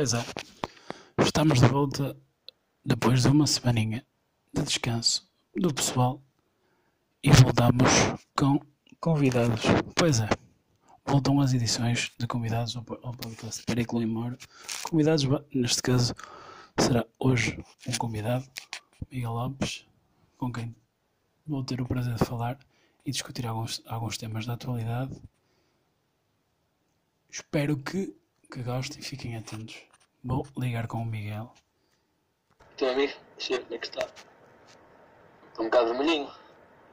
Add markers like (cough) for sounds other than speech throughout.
Pois é, estamos de volta depois de uma semaninha de descanso do pessoal e voltamos com convidados. Pois é, voltam as edições de convidados ao podcast Periclo e. Convidados, neste caso, será hoje um convidado, Miguel Lopes, com quem vou ter o prazer de falar e discutir alguns, alguns temas da atualidade. Espero que, que gostem e fiquem atentos. Vou ligar com o Miguel. Teu amigo, deixa eu ver como é que está. Estou um bocado vermelhinho,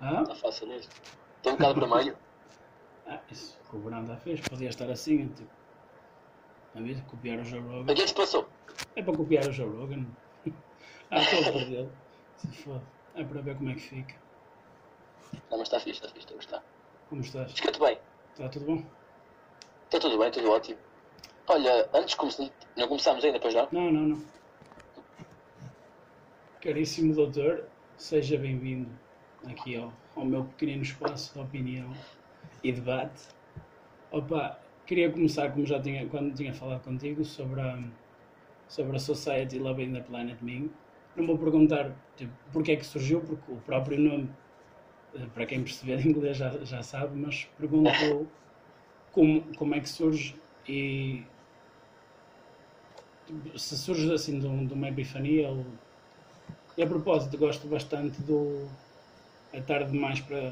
Ah, está fácil nisto. Estou um bocado (laughs) vermelho. ah isso que o Branda fez, podia estar assim, tipo. A ver, copiar o Joe Rogan. O que é que se passou? É para copiar o Joe Rogan. (laughs) Ah, estou a perdê-lo. Se foda. É para ver como é que fica. Não, mas está fixe, está fixe, estou a gostar. Como estás? Escuta bem, Está tudo bom? está tudo bem, tudo ótimo. Olha, antes começar, não começámos ainda, pois não? Não, não, não. Caríssimo doutor, seja bem-vindo aqui ao, ao meu pequenino espaço de opinião e debate. Opa, queria começar, como já tinha, quando tinha falado contigo, sobre a, sobre a Society Loving the Planet Ming. Não vou perguntar tipo, porque é que surgiu, porque o próprio nome, eh, para quem perceber (laughs) inglês já, já sabe, mas pergunto como, como é que surge e se surge assim de, um- de uma epifania ou... e a propósito gosto bastante do é tarde demais para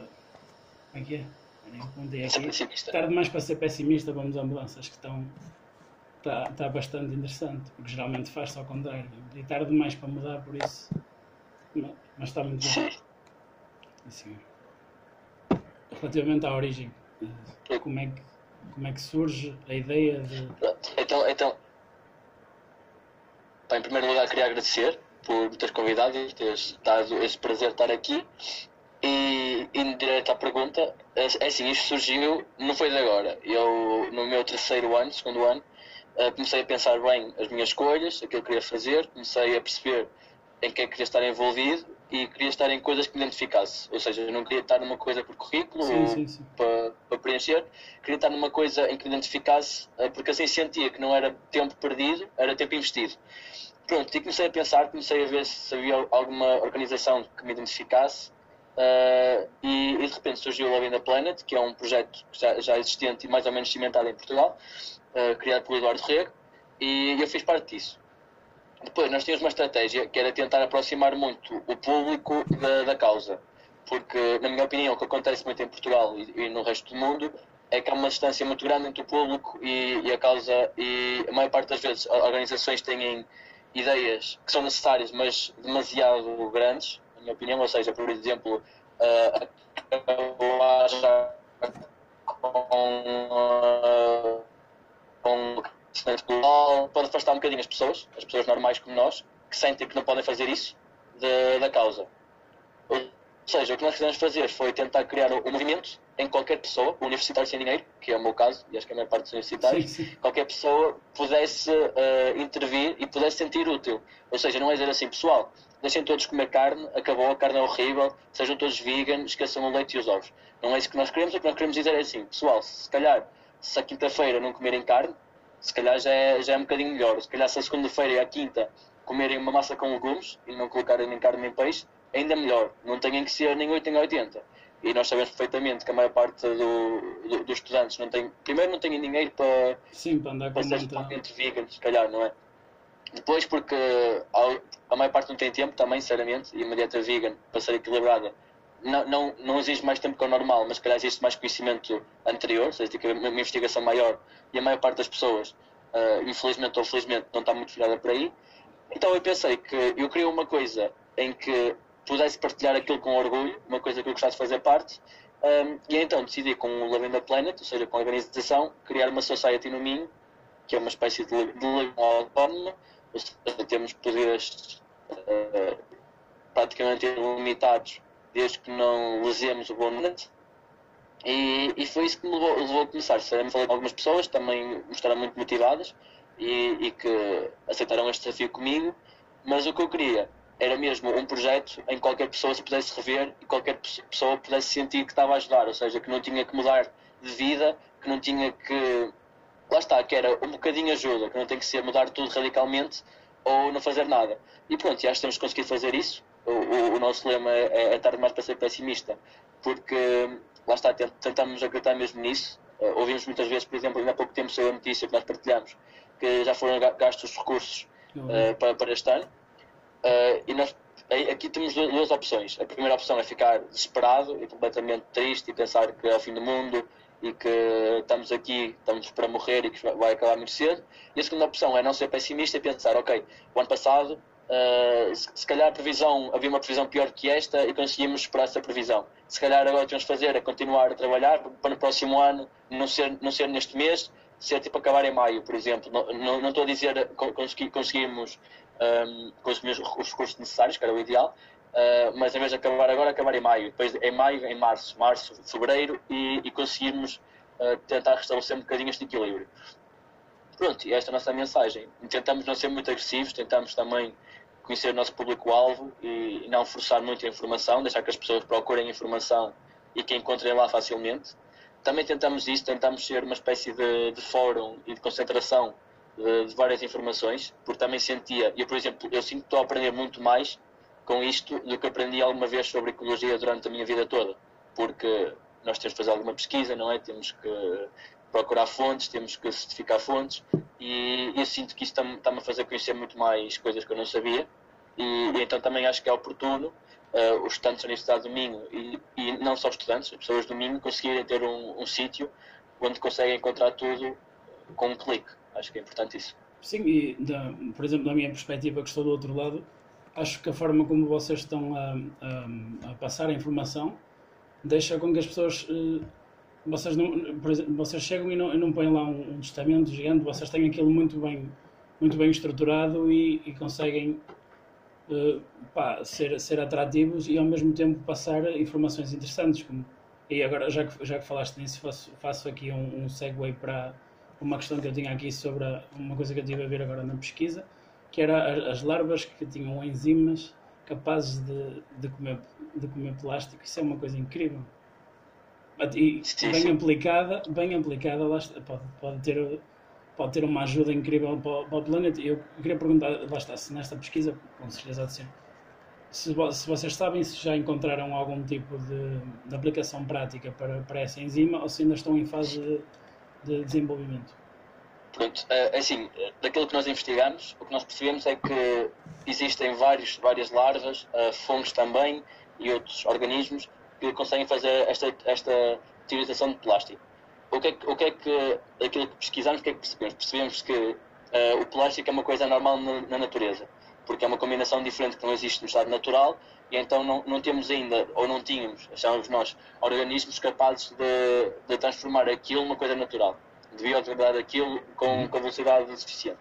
como é que é? Eu aqui. pessimista. tarde demais para ser pessimista vamos a mudanças que estão está, está bastante interessante porque geralmente faz-se ao contrário e tarde demais para mudar por isso mas, está muito bom Sim. Sim, senhor. relativamente à origem como é que como é que surge a ideia de então, então. Pá, em primeiro lugar, queria agradecer por me teres convidado e teres dado esse prazer de estar aqui. E indo direto à pergunta, é é assim, isto surgiu, não foi de agora. Eu, no meu terceiro ano, segundo ano, eh, comecei a pensar bem as minhas escolhas, aquilo que eu queria fazer, comecei a perceber em que é que queria estar envolvido e queria estar em coisas que me identificasse. Ou seja, eu não queria estar numa coisa por currículo sim, sim, para, para preencher, queria estar numa coisa em que me identificasse, eh, porque assim sentia que não era tempo perdido, era tempo investido. Pronto, e comecei a pensar, comecei a ver se havia alguma organização que me identificasse, eh, e, e de repente surgiu o Love in the Planet, que é um projeto já, já existente e mais ou menos cimentado em Portugal, eh, criado por Eduardo Rego, e eu fiz parte disso. Depois nós tínhamos uma estratégia que era tentar aproximar muito o público da, da causa, porque na minha opinião o que acontece muito em Portugal e, e no resto do mundo é que há uma distância muito grande entre o público e, e a causa e a maior parte das vezes a- organizações têm ideias que são necessárias mas demasiado grandes, na minha opinião, ou seja, por exemplo, uh, acabar crescimento global, pode afastar um bocadinho as pessoas, as pessoas normais como nós, que sentem que não podem fazer isso da, da causa. Ou seja, o que nós quisemos fazer foi tentar criar um movimento em qualquer pessoa, universitário sem dinheiro, que é o meu caso, e acho que a maior parte dos universitários, Sim, sim. qualquer pessoa pudesse eh, intervir e pudesse sentir útil. Ou seja, não é dizer assim, pessoal, deixem todos comer carne, acabou, a carne é horrível, sejam todos vegan, esqueçam o leite e os ovos. Não é isso que nós queremos, o que nós queremos dizer é assim, pessoal, se calhar, se a quinta-feira não comerem carne, se calhar já é, já é um bocadinho melhor. Se calhar se a segunda-feira e a quinta comerem uma massa com legumes e não colocarem nem carne nem peixe, ainda melhor. Não têm que ser nem 8 nem 80. E nós sabemos perfeitamente que a maior parte do, do- dos estudantes não tem, primeiro não têm dinheiro para, Sim, para andar para ser totalmente vegan, se calhar, não é? Depois porque a maior parte não tem tempo também, sinceramente, e uma dieta vegan para ser equilibrada não, não, não exige mais tempo que o normal, mas se calhar existe mais conhecimento anterior, ou seja, tem que haver uma investigação maior e a maior parte das pessoas, ah, infelizmente ou felizmente, não está muito virada por aí. Então eu pensei que eu queria uma coisa em que pudesse partilhar aquilo com orgulho, uma coisa que eu gostasse de fazer parte, um, e então decidi com o Lavenda Planet, ou seja, com a organização, criar uma society no Minho, que é uma espécie de, de autónoma, ou seja, temos poderes uh, praticamente ilimitados desde que não lesemos o Bonnet. E, e foi isso que me levou, levou a começar. Sinceramente, falei com algumas pessoas, também mostraram muito motivadas e, e que aceitaram este desafio comigo, mas o que eu queria era mesmo um projeto em que qualquer pessoa se pudesse rever e qualquer pe- pessoa pudesse sentir que estava a ajudar, ou seja, que não tinha que mudar de vida, que não tinha que lá está, que era um bocadinho ajuda, que não tem que ser mudar tudo radicalmente ou não fazer nada. E pronto, acho que temos conseguido fazer isso. O, o, o nosso lema é, é tarde mais para ser pessimista, porque lá está, tentamos acreditar mesmo nisso. Uh, ouvimos muitas vezes, por exemplo, ainda há pouco tempo saiu a notícia que nós partilhamos, que já foram gastos os recursos uh, para, para este ano. Uh, e nós aqui temos duas opções. A primeira opção é ficar desesperado e completamente triste e pensar que é o fim do mundo e que estamos aqui, estamos para morrer e que vai acabar muito cedo. E a segunda opção é não ser pessimista e pensar, ok, o ano passado, uh, se, calhar a previsão, havia uma previsão pior que esta e conseguimos superar essa previsão. Se calhar agora o que vamos fazer é continuar a trabalhar para no próximo ano não ser, não ser neste mês, ser tipo acabar em maio, por exemplo. Não, não, não estou a dizer que conseguimos um, os, meus, os recursos necessários, que era o ideal, uh, mas em vez de acabar agora, acabar em maio, depois em maio, em março, março, fevereiro e, e conseguirmos uh, tentar restabelecer um bocadinho este equilíbrio. Pronto, e esta é a nossa mensagem. Tentamos não ser muito agressivos, tentamos também conhecer o nosso público-alvo e, não forçar muito a informação, deixar que as pessoas procurem informação e que encontrem lá facilmente. Também tentamos isso, tentamos ser uma espécie de, de fórum e de concentração de, de, várias informações, porque também sentia, eu por exemplo, eu sinto que estou a aprender muito mais com isto do que aprendi alguma vez sobre ecologia durante a minha vida toda, porque nós temos que fazer alguma pesquisa, não é? Temos que procurar fontes, temos que certificar fontes e eu sinto que isso está-me a fazer conhecer muito mais coisas que eu não sabia e, e então também acho que é oportuno uh, os estudantes da Universidade do Minho e, e, não só os estudantes, as pessoas do Minho conseguirem ter um, um sítio onde conseguem encontrar tudo com um clique. Acho que é importante isso. Sim, e da, por exemplo, da minha perspectiva, que estou do outro lado, acho que a forma como vocês estão a, a, a passar a informação deixa com que as pessoas. Eh, vocês, não, por exemplo, vocês chegam e não, não põem lá um, um testamento gigante, vocês têm aquilo muito bem, muito bem estruturado e, e conseguem uh, pá, ser, ser atrativos e ao mesmo tempo passar informações interessantes. Como, e agora, já que, já que falaste nisso, faço, faço aqui um, um segue para uma questão que eu tinha aqui sobre a, uma coisa que eu estive a ver agora na pesquisa, que era as larvas que tinham enzimas capazes de, de, comer, de comer plástico. Isso é uma coisa incrível. E bem aplicada, bem aplicada, pode, pode, ter, pode ter uma ajuda incrível para, para o planeta. Eu queria perguntar, lá está, se nesta pesquisa, com certeza de ser, se, se vocês sabem se já encontraram algum tipo de, de aplicação prática para, para essa enzima ou se ainda estão em fase de de desenvolvimento? Pronto, é assim, daquilo que nós investigamos, o que nós percebemos é que existem vários, várias larvas, eh, fungos também e outros organismos que conseguem fazer esta, esta utilização de plástico. O que, é que, o que é que, aquilo que pesquisamos, o que é que percebemos? Percebemos que uh, o plástico é uma coisa normal na, na, natureza, porque é uma combinação diferente que não existe no estado natural e então não, não temos ainda, ou não tínhamos, achávamos nós, organismos capazes de, de transformar aquilo numa coisa natural, de biodegradar aquilo com, uhum. com velocidade suficiente.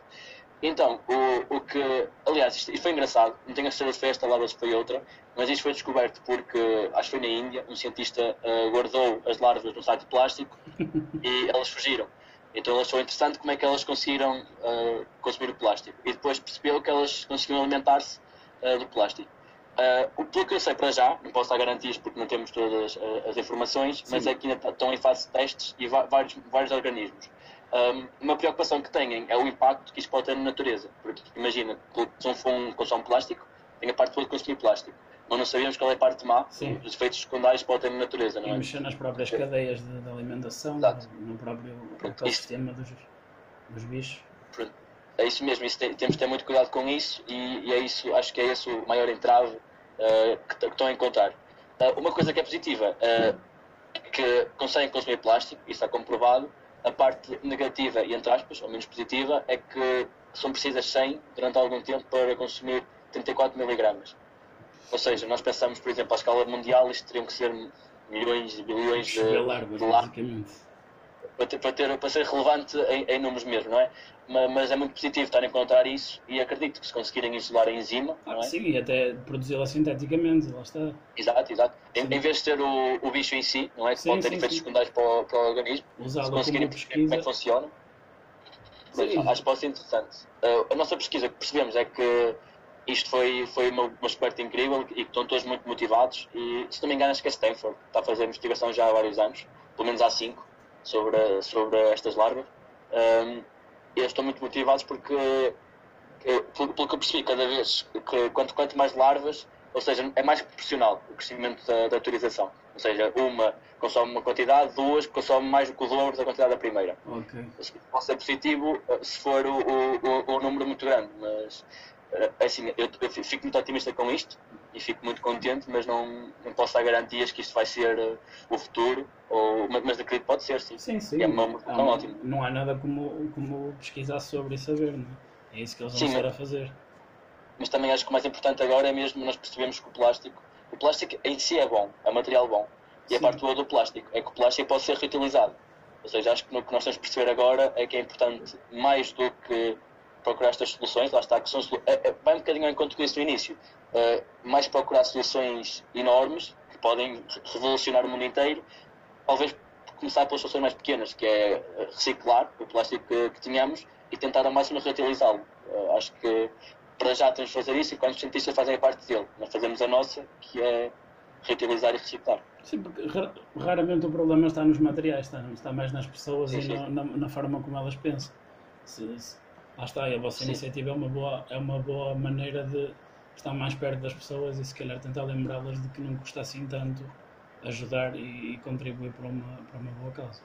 Então, o, o que, aliás, isto, isto foi engraçado, não tenho a certeza se foi esta larva se foi outra, mas isto foi descoberto porque, acho que foi na Índia, um cientista uh, guardou as larvas num saco de plástico (laughs) e elas fugiram. Então ele achou interessante como é que elas conseguiram uh, consumir o plástico. E depois percebeu que elas conseguiam alimentar-se uh, do plástico. Uh, pelo que eu sei para já, não posso dar garantias porque não temos todas uh, as informações, Sim. mas é que ainda estão em fase de testes e vários, vários organismos. Um, uma preocupação que têm é o impacto que isto pode ter na natureza. Porque imagina, se um fungo consome plástico, tem a parte toda de consumir plástico. Mas não sabíamos qual é a parte má, Sim. os efeitos secundários que pode ter na natureza. Não é? E mexer nas próprias cadeias de, de alimentação, Exato. no próprio ecossistema dos, dos bichos. Pronto. É isso mesmo, isso tem, temos de ter muito cuidado com isso e, e, é isso, acho que é esse o maior entrave uh, que, que, estão a encontrar. Uh, uma coisa que é positiva, uh, que conseguem consumir plástico, isso está comprovado. A parte negativa e entre aspas, ou menos positiva, é que são precisas 100 durante algum tempo para consumir 34 miligramas. Ou seja, nós pensamos, por exemplo, à escala mundial, isto teriam que ser milhões e bilhões de, de largo para, ter, para, ter, para ser relevante em, em números mesmo, não é? mas é muito positivo estar a encontrar isso e acredito que se conseguirem isolar a enzima. Ah, sim, e até produzi-la sinteticamente, lá está. Exato, exato. Em, em, vez de ter o, o bicho em si, não é? Que sim, pode ter sim, efeitos sim. secundários para o, para o organismo, se conseguirem perceber como é que funciona. Sim. Acho que pode ser interessante. Uh, a nossa pesquisa que percebemos é que isto foi, foi uma, uma incrível e que estão todos muito motivados. E se não me engano, acho que é Stanford está a fazer investigação já há vários anos, pelo menos há cinco, sobre, sobre estas larvas. Um, eles estão muito motivados porque, pelo, pelo que eu percebi, cada vez que quanto, quanto mais larvas, ou seja, é mais proporcional o crescimento da, da autorização. Ou seja, uma consome uma quantidade, duas consome mais do que o dobro da quantidade da primeira. Ok. Pode ser positivo eh, se for o, o, o número muito grande, mas eh, assim, eu, eu, fico muito otimista com isto e fico muito contente, mas não, não posso dar garantias que isto vai ser uh, o futuro, ou, mas, mas acredito que pode ser, sim. Sim, sim. É uma, uma, ótimo. Não há nada como, como pesquisar sobre e saber, não é? É isso que eles vão estar a fazer. Mas também acho que o mais importante agora é mesmo nós percebemos que o plástico, o plástico em si é bom, é material bom. E sim. a parte boa do plástico é que o plástico pode ser reutilizado. Ou seja, acho que o que nós temos que perceber agora é que é importante, mais do que procurar estas soluções, lá está, que são, é, é, vai um bocadinho ao encontro com isso no início, uh, mais procurar soluções enormes que podem revolucionar o mundo inteiro, talvez começar pelas soluções mais pequenas, que é reciclar o plástico que, que tínhamos e tentar ao máximo reutilizá-lo. Uh, acho que para já temos de fazer isso e quando os cientistas fazem a parte dele, nós fazemos a nossa, que é reutilizar e reciclar. Sim, porque raramente o problema está nos materiais, está, está mais nas pessoas sim, e sim. Na, na, forma como elas pensam. Se, se, lá está, e a vossa sim. iniciativa é uma, boa, é uma boa maneira de estar mais perto das pessoas e se calhar tentar lembrá-las de que não custa assim tanto ajudar e, e contribuir para uma, para uma boa causa.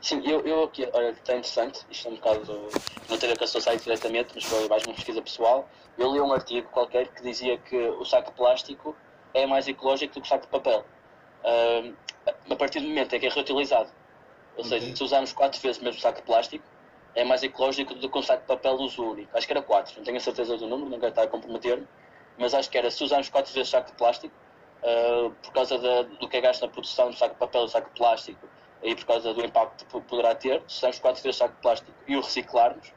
Sim, eu, eu aqui, olha, está interessante, isto é um bocado, não tem a ver com a diretamente, mas foi mais uma pesquisa pessoal. Eu li um artigo qualquer que dizia que o saco de plástico é mais ecológico do que o saco de papel. Uh, a partir do momento em que é reutilizado, ou okay. seja, se usarmos quatro vezes o mesmo saco de plástico, é mais ecológico do que um saco de papel uso único. Acho que era quatro, não tenho a certeza do número, não quero estar a comprometer-me, mas acho que era se usarmos quatro vezes saco de plástico, uh, por causa da, do que é gasto na produção do saco de papel e saco de plástico, e por causa do impacto que poderá ter, se usarmos quatro vezes saco de plástico e o reciclarmos,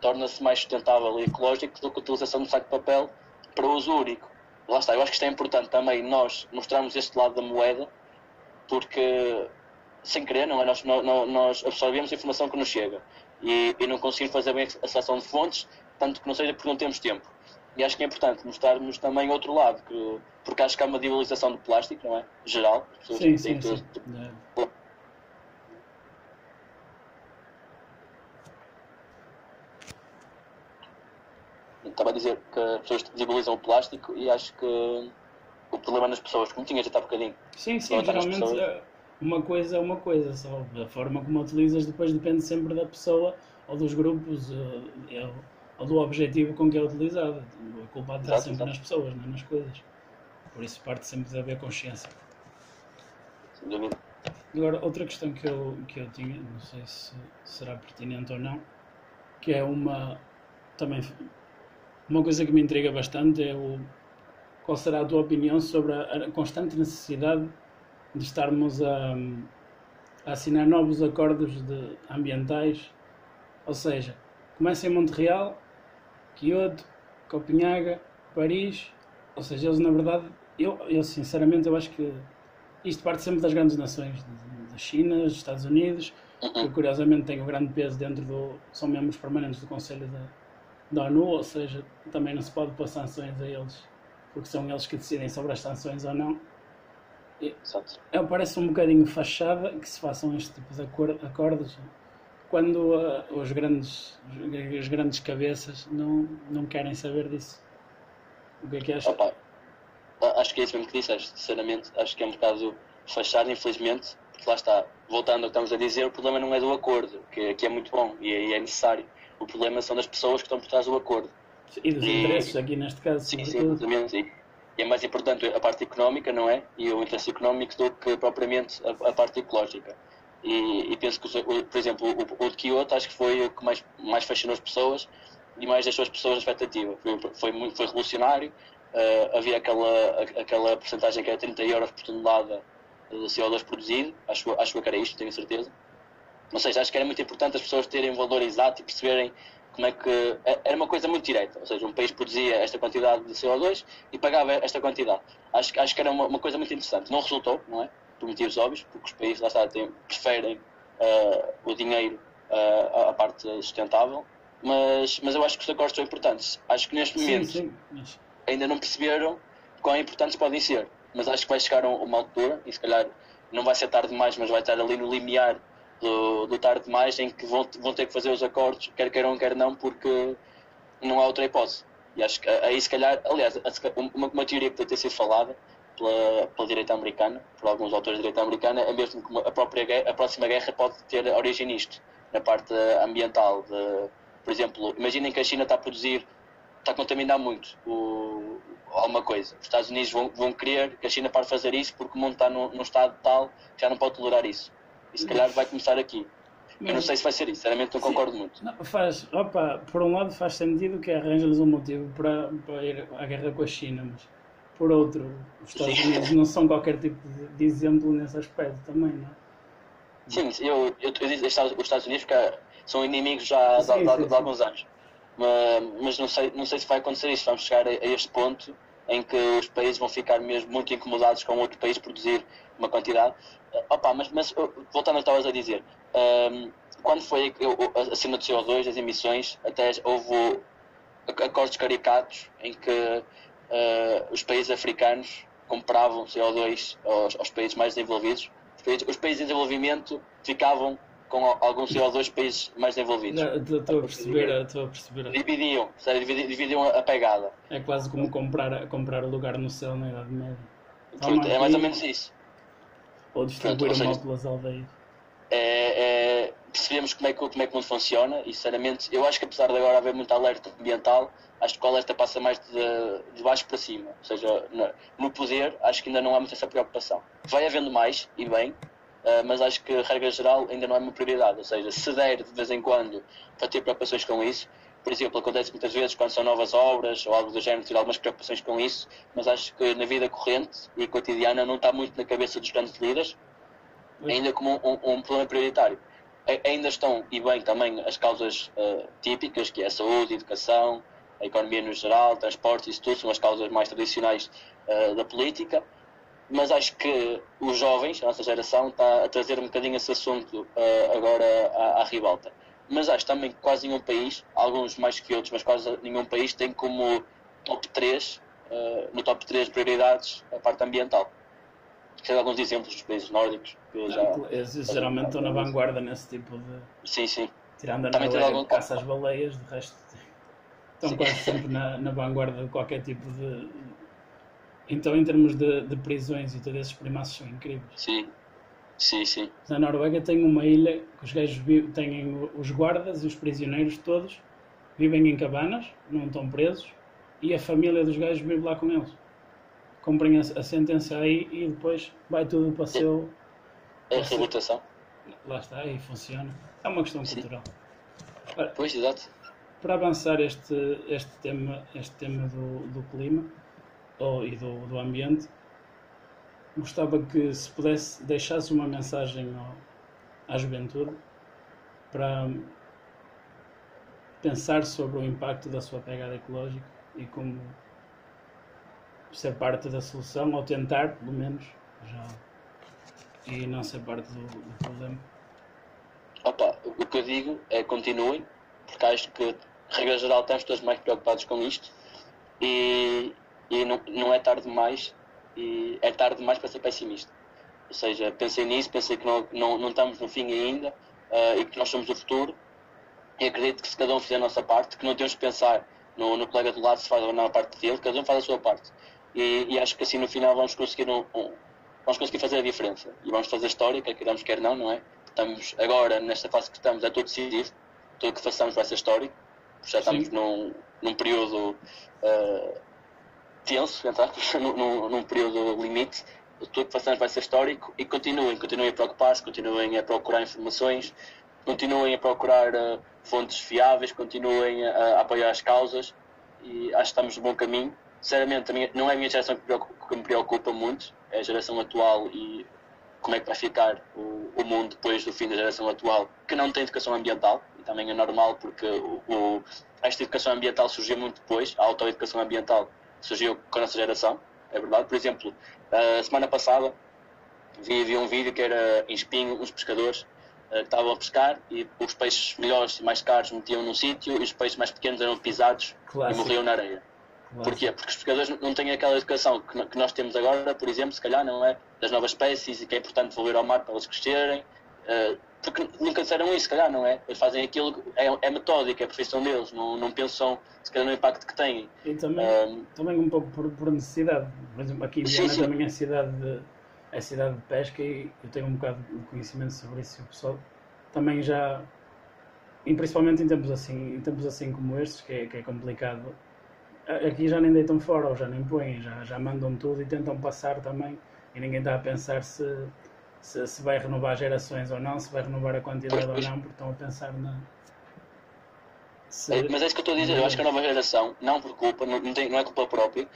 torna-se mais sustentável e ecológico do que a utilização do saco de papel para uso único lá está, eu acho que isto é importante também nós mostrarmos este lado da moeda, porque sem querer, não é? Nós, nós absorvemos a informação que nos chega e, e não conseguimos fazer bem a seleção de fontes, tanto que não seja porque não temos tempo. E acho que é importante mostrarmos também outro lado, que, porque acho que há uma diabolização do plástico, não é? Geral. Sim, sim, sim. estava a dizer que as pessoas visibilizam o plástico e acho que o problema é nas pessoas, como tinha já está um bocadinho. Sim, sim, geralmente é uma coisa é uma coisa, só a forma como a utilizas depois depende sempre da pessoa ou dos grupos eh, ou do objetivo com que é utilizado. A culpa está sempre exato. nas pessoas, não é nas coisas. Por isso parte sempre de haver consciência. Sem dúvida. Agora, outra questão que eu, que eu tinha, não sei se será pertinente ou não, que é uma também uma coisa que me intriga bastante é o, qual será a tua opinião sobre a, a constante necessidade de estarmos a, a, assinar novos acordos de, ambientais, ou seja, começa em Montreal, Kyoto, Copenhaga, Paris, ou seja, eles na verdade, eu, eu sinceramente eu acho que isto parte sempre das grandes nações, da China, dos Estados Unidos, que curiosamente têm um grande peso dentro do, são membros permanentes do Conselho da, da ONU, ou seja, também não se pode pôr sanções a eles, porque são eles que decidem sobre as sanções ou não. E, é, parece um bocadinho fachada que se façam este tipo de acordos quando uh, os grandes, as grandes cabeças não, não querem saber disso. O que é que achas? Opa, acho que é isso mesmo que disseste, sinceramente. Acho que é um bocado fachado, infelizmente, porque lá está, voltando ao que estamos a dizer, o problema não é do acordo, que, que é muito bom e é, e é necessário o problema são das pessoas que estão por trás do acordo. E dos e, interesses aqui neste caso. Sim, sim, exatamente. É mais importante a parte económica, não é? E o interesse económico do que propriamente a, a parte ecológica. E, e, penso que, por exemplo, o, o de Kyoto acho que foi o que mais, mais fascinou as pessoas e mais deixou as pessoas na expectativa. Foi, foi, muito, foi revolucionário. Uh, havia aquela, aquela porcentagem que era 30 euros por tonelada de CO2 produzido, acho, acho que era isto, tenho certeza. Ou seja, acho que era muito importante as pessoas terem um valor exato e perceberem como é que. É, era uma coisa muito direta. Ou seja, um país produzia esta quantidade de CO2 e pagava esta quantidade. Acho, acho que era uma, uma coisa muito interessante. Não resultou, não é? Por motivos óbvios, porque os países lá está, têm, preferem uh, o dinheiro uh, à parte sustentável. Mas, mas eu acho que os acordos são importantes. Acho que neste momento sim, sim. ainda não perceberam quão importantes podem ser. Mas acho que vai chegar uma altura, e se calhar não vai ser tarde demais, mas vai estar ali no limiar do, do tarde demais em que vão, vão ter que fazer os acordos, quer queiram, quer não, porque não há outra hipótese. E acho que aí, se calhar, aliás, uma, uma teoria que pode ter sido falada pela, pela direita americana, por alguns autores da direita americana, é mesmo que a, própria a próxima guerra pode ter origem nisto, na parte ambiental. De, por exemplo, imaginem que a China está a produzir, está a contaminar muito o, alguma coisa. Os Estados Unidos vão, vão querer que a China pare fazer isso porque o mundo está num, num estado tal que já não pode tolerar isso. Se calhar vai começar aqui. Eu não sei se vai ser isso, sinceramente não concordo Sim. muito. Não, faz, opa, por um lado faz sentido que arranjas um motivo para, para ir à guerra com a China, mas por outro, os Estados Sim. Unidos não são qualquer tipo de, de, exemplo nesse aspecto também, não é? Sim, eu, eu, eu disse os Estados Unidos porque são inimigos já sim, de, de, de, alguns anos. Mas, mas, não, sei, não sei se vai acontecer isso. Vamos chegar a, a este ponto em que os países vão ficar mesmo muito incomodados com outro país produzir uma quantidade. Uh, opa, mas, mas voltando ao que estavas a dizer, um, quando foi acima do CO2, as emissões, até houve acordos caricatos em que uh, os países africanos compravam CO2 aos, aos países mais desenvolvidos. Os países, os países, de desenvolvimento ficavam com algum CO2 países mais desenvolvidos. Estou a perceber, estou a perceber. Dividiam, sério, dividiam a pegada. É quase como comprar, comprar lugar no céu na Idade Média. Pronto, é mais ou menos isso. Ou distribuir Pronto, ou seja, pelas aldeias. É, é, percebemos como é, que, como é que o mundo funciona e, sinceramente, eu acho que apesar de agora haver muito alerta ambiental, acho que o alerta passa mais de, de baixo para cima. Ou seja, no, no poder, acho que ainda não há muita essa preocupação. Vai havendo mais, e bem, Uh, mas acho que, regra geral, ainda não é uma prioridade. Ou seja, se der de vez em quando para ter preocupações com isso, por exemplo, acontece muitas vezes quando são novas obras ou algo do género, ter algumas preocupações com isso, mas acho que na vida corrente e cotidiana não está muito na cabeça dos grandes líderes, ainda como um, um problema prioritário. Ainda estão, e bem, também as causas uh, típicas, que é a saúde, a educação, a economia no geral, transportes, isso tudo são as causas mais tradicionais uh, da política mas acho que os jovens, a nossa geração, está a trazer um bocadinho esse assunto uh, agora à, à ribalta. Mas acho também que quase nenhum país, alguns mais que outros, mas quase nenhum país tem como top 3, uh, eh, no top 3 prioridades, a parte ambiental. Tem alguns exemplos dos países nórdicos que já. Esses geralmente estão na vanguarda nesse tipo de. Sim, sim. Tirando a Também Noruega, algum... caça às baleias, de resto. Estão sim. quase sempre na, na vanguarda de qualquer tipo de, então, em termos de, de prisões e todos esses primaços são incríveis. Sim, sim, sim. Na Noruega tem uma ilha que os gajos têm os guardas e os prisioneiros todos vivem em cabanas, não estão presos, e a família dos gajos vive lá com eles. Cumprem a, a sentença aí e depois vai tudo para o seu. É a reabilitação. Lá está, e funciona. É uma questão sim. cultural. Ora, pois, exato. Para avançar este, este tema, este tema do, do clima, oh, e do, do ambiente, gostava que se pudesse deixasse uma mensagem ao, à juventude para pensar sobre o impacto da sua pegada ecológica e como ser parte da solução ou tentar, pelo menos, já e não ser parte do, do problema. Opa, o que eu digo é continuem, porque acho que, regra geral, estamos todos mais preocupados com isto e, e não, não é tarde demais e é tarde demais para ser pessimista. Ou seja, pensei nisso, pensei que não, não, não estamos no fim ainda uh, e que nós somos o futuro e acredito que se cada um fizer a nossa parte, que não temos que pensar no, no colega do lado se faz ou não a parte dele, cada um faz a sua parte. E, e acho que assim no final vamos conseguir um, um, vamos conseguir fazer a diferença e vamos fazer história, quer queiramos, quer não, não é? Estamos agora, nesta fase que estamos, é tudo decidido, tudo que façamos vai ser histórico, já estamos num, num período uh, tenso, entrar (laughs) num, num período limite, tudo que passamos vai ser histórico e continuem, continuem a preocupar-se, continuem a procurar informações, continuem a procurar uh, fontes fiáveis, continuem a, a, apoiar as causas e acho que estamos no bom caminho. Sinceramente, minha, não é a minha geração que preocupa, que me preocupa muito, é a geração atual e como é que vai ficar o, o, mundo depois do fim da geração atual, que não tem educação ambiental, e também é normal porque o, o, esta educação ambiental surgiu muito depois, a autoeducação ambiental surgiu com a nossa geração, é verdade. Por exemplo, a semana passada vi, vi um vídeo que era em Espinho, uns pescadores uh, que estavam a pescar e os peixes melhores e mais caros metiam num sítio e os peixes mais pequenos eram pisados Clássico. e morriam na areia. Clássico. Porquê? Porque os pescadores não têm aquela educação que, que nós temos agora, por exemplo, se calhar, não é? Das novas espécies e que é importante devolver ao mar para elas crescerem. Uh, porque nunca disseram isso, se calhar, não é? Eles fazem aquilo, é, é metódico, é a profissão deles, não, não pensam, se calhar, no impacto que têm. E também, um, também um pouco por, por necessidade. Por exemplo, aqui em Viana também é cidade de, é cidade de pesca e eu tenho um bocado de conhecimento sobre isso e o pessoal também já, e principalmente em tempos assim, em tempos assim como estes, que é, que é complicado, aqui já nem deitam fora ou já nem põem, já, já mandam tudo e tentam passar também e ninguém está a pensar se se, se vai renovar gerações ou não, se vai renovar a quantidade pois, pois. ou não, porque estão a pensar na. Se... É, mas é isso que eu estou a dizer, eu acho que a nova geração, não por culpa, não, não, tem, não é culpa própria,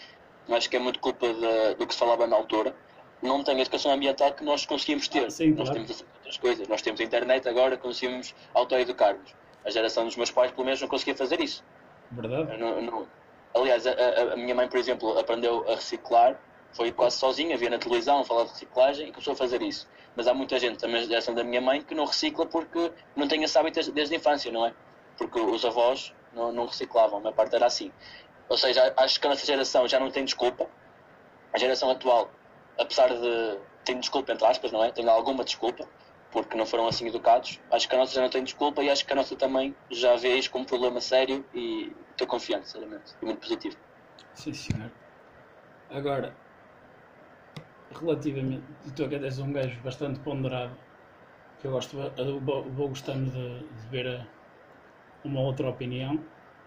mas acho que é muito culpa de, do que se falava na altura, não tem a educação ambiental que nós conseguimos ter. Ah, sim, nós claro. temos outras coisas, nós temos a internet agora, conseguimos autoeducar-nos. A geração dos meus pais, pelo menos, não conseguia fazer isso. Verdade. Não, não... Aliás, a, a, a minha mãe, por exemplo, aprendeu a reciclar foi quase sozinha, via na televisão falar de reciclagem e começou a fazer isso. Mas há muita gente, também geração da minha mãe, que não recicla porque não tem esse hábito desde a infância, não é? Porque os avós não, não reciclavam, a minha parte era assim. Ou seja, acho que a nossa geração já não tem desculpa. A geração atual, apesar de. tem desculpa, entre aspas, não é? Tem alguma desculpa, porque não foram assim educados. Acho que a nossa já não tem desculpa e acho que a nossa também já vê isto como um problema sério e estou confiante, sinceramente, e muito positivo. Sim, senhor. Agora, relativamente, tu que és um gajo bastante ponderado, que eu gosto, eu vou gostando de, de ver a, uma outra opinião.